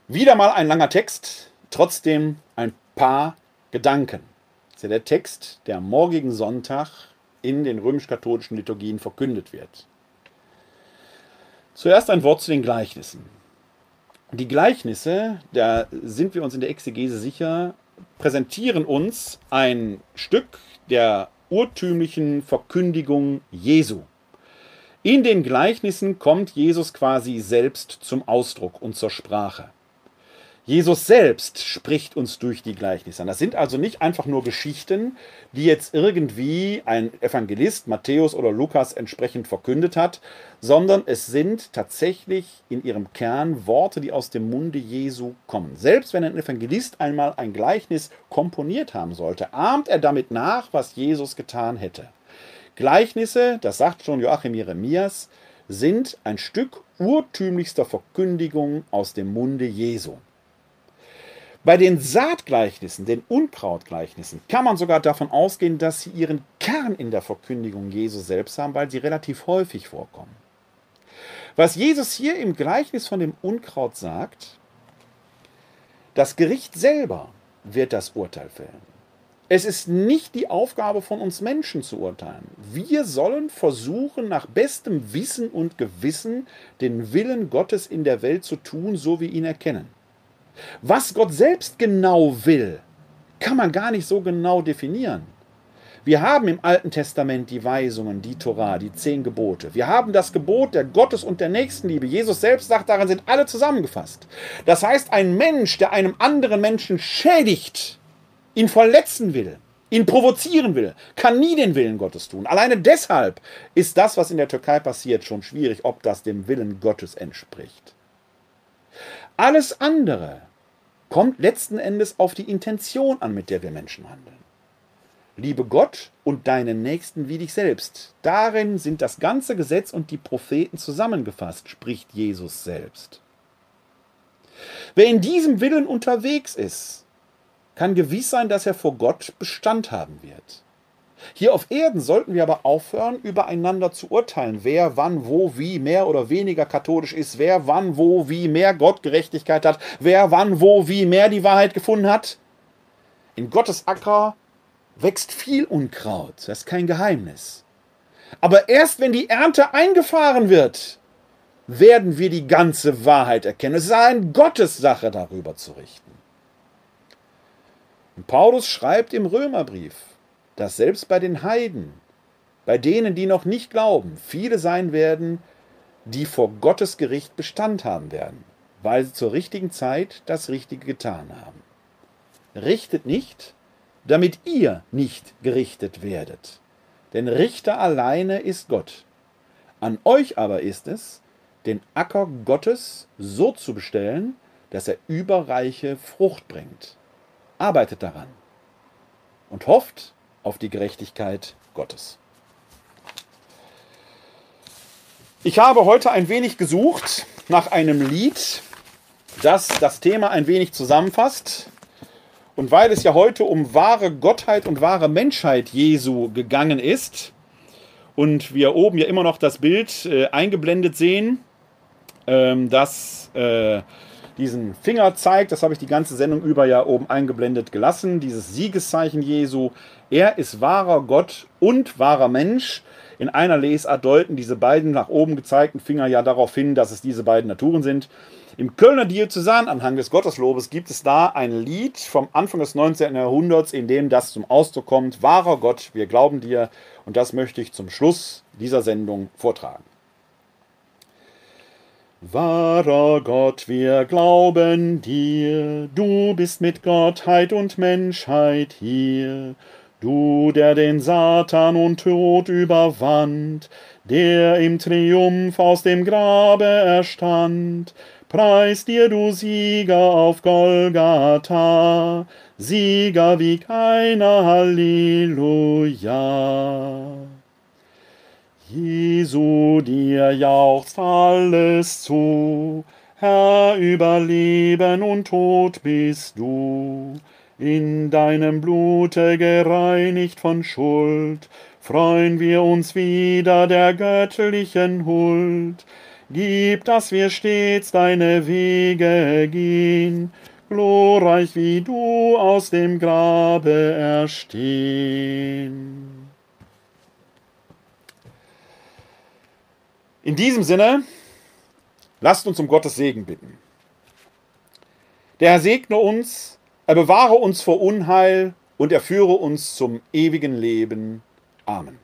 Wieder mal ein langer Text, trotzdem ein paar Gedanken. Das ist ja der Text, der am morgigen Sonntag in den römisch-katholischen Liturgien verkündet wird. Zuerst ein Wort zu den Gleichnissen. Die Gleichnisse, da sind wir uns in der Exegese sicher, präsentieren uns ein Stück der urtümlichen Verkündigung Jesu. In den Gleichnissen kommt Jesus quasi selbst zum Ausdruck und zur Sprache. Jesus selbst spricht uns durch die Gleichnisse. Das sind also nicht einfach nur Geschichten, die jetzt irgendwie ein Evangelist, Matthäus oder Lukas entsprechend verkündet hat, sondern es sind tatsächlich in ihrem Kern Worte, die aus dem Munde Jesu kommen. Selbst wenn ein Evangelist einmal ein Gleichnis komponiert haben sollte, ahmt er damit nach, was Jesus getan hätte. Gleichnisse, das sagt schon Joachim Jeremias, sind ein Stück urtümlichster Verkündigung aus dem Munde Jesu. Bei den Saatgleichnissen, den Unkrautgleichnissen, kann man sogar davon ausgehen, dass sie ihren Kern in der Verkündigung Jesu selbst haben, weil sie relativ häufig vorkommen. Was Jesus hier im Gleichnis von dem Unkraut sagt, das Gericht selber wird das Urteil fällen. Es ist nicht die Aufgabe von uns Menschen zu urteilen. Wir sollen versuchen, nach bestem Wissen und Gewissen den Willen Gottes in der Welt zu tun, so wie ihn erkennen. Was Gott selbst genau will, kann man gar nicht so genau definieren. Wir haben im Alten Testament die Weisungen, die Torah, die zehn Gebote. Wir haben das Gebot der Gottes- und der Nächstenliebe. Jesus selbst sagt, darin sind alle zusammengefasst. Das heißt, ein Mensch, der einem anderen Menschen schädigt, ihn verletzen will, ihn provozieren will, kann nie den Willen Gottes tun. Alleine deshalb ist das, was in der Türkei passiert, schon schwierig, ob das dem Willen Gottes entspricht. Alles andere kommt letzten Endes auf die Intention an, mit der wir Menschen handeln. Liebe Gott und deinen Nächsten wie dich selbst. Darin sind das ganze Gesetz und die Propheten zusammengefasst, spricht Jesus selbst. Wer in diesem Willen unterwegs ist, kann gewiss sein, dass er vor Gott Bestand haben wird. Hier auf Erden sollten wir aber aufhören, übereinander zu urteilen, wer wann, wo, wie mehr oder weniger katholisch ist, wer wann, wo, wie mehr Gottgerechtigkeit hat, wer wann, wo, wie mehr die Wahrheit gefunden hat. In Gottes Acker wächst viel Unkraut, das ist kein Geheimnis. Aber erst wenn die Ernte eingefahren wird, werden wir die ganze Wahrheit erkennen. Es ist eine Gottessache, darüber zu richten. Und Paulus schreibt im Römerbrief, dass selbst bei den Heiden, bei denen, die noch nicht glauben, viele sein werden, die vor Gottes Gericht Bestand haben werden, weil sie zur richtigen Zeit das Richtige getan haben. Richtet nicht, damit ihr nicht gerichtet werdet. Denn Richter alleine ist Gott. An euch aber ist es, den Acker Gottes so zu bestellen, dass er überreiche Frucht bringt. Arbeitet daran und hofft, auf die Gerechtigkeit Gottes. Ich habe heute ein wenig gesucht nach einem Lied, das das Thema ein wenig zusammenfasst. Und weil es ja heute um wahre Gottheit und wahre Menschheit Jesu gegangen ist und wir oben ja immer noch das Bild äh, eingeblendet sehen, ähm, das äh, diesen Finger zeigt, das habe ich die ganze Sendung über ja oben eingeblendet gelassen, dieses Siegeszeichen Jesu, er ist wahrer Gott und wahrer Mensch. In einer Lesart deuten diese beiden nach oben gezeigten Finger ja darauf hin, dass es diese beiden Naturen sind. Im Kölner Diözesananhang des Gotteslobes gibt es da ein Lied vom Anfang des 19. Jahrhunderts, in dem das zum Ausdruck kommt. Wahrer Gott, wir glauben dir. Und das möchte ich zum Schluss dieser Sendung vortragen. Wahrer Gott, wir glauben dir, du bist mit Gottheit und Menschheit hier. Du, der den Satan und Tod überwand, der im Triumph aus dem Grabe erstand, preis dir, du Sieger auf Golgatha, Sieger wie keiner, Halleluja. Jesu, dir jauchzt alles zu, Herr über Leben und Tod bist du in deinem Blute gereinigt von Schuld, freuen wir uns wieder der göttlichen Huld. Gib, dass wir stets deine Wege gehen, glorreich wie du aus dem Grabe erstehen. In diesem Sinne, lasst uns um Gottes Segen bitten. Der Herr segne uns Er bewahre uns vor Unheil und er führe uns zum ewigen Leben. Amen.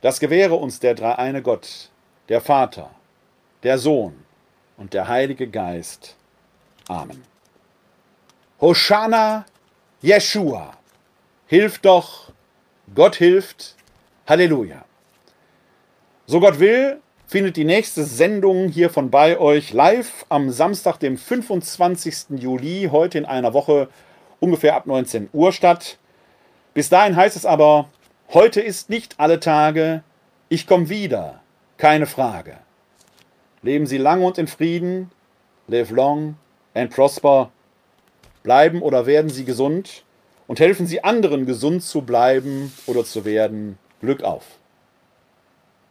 Das gewähre uns der dreieine Gott, der Vater, der Sohn und der Heilige Geist. Amen. Hosanna, Jeshua. Hilf doch, Gott hilft. Halleluja. So Gott will, findet die nächste Sendung hier von bei euch live am Samstag, dem 25. Juli, heute in einer Woche ungefähr ab 19 Uhr statt. Bis dahin heißt es aber, heute ist nicht alle Tage, ich komme wieder, keine Frage. Leben Sie lang und in Frieden, live long and prosper. Bleiben oder werden Sie gesund und helfen Sie anderen gesund zu bleiben oder zu werden. Glück auf.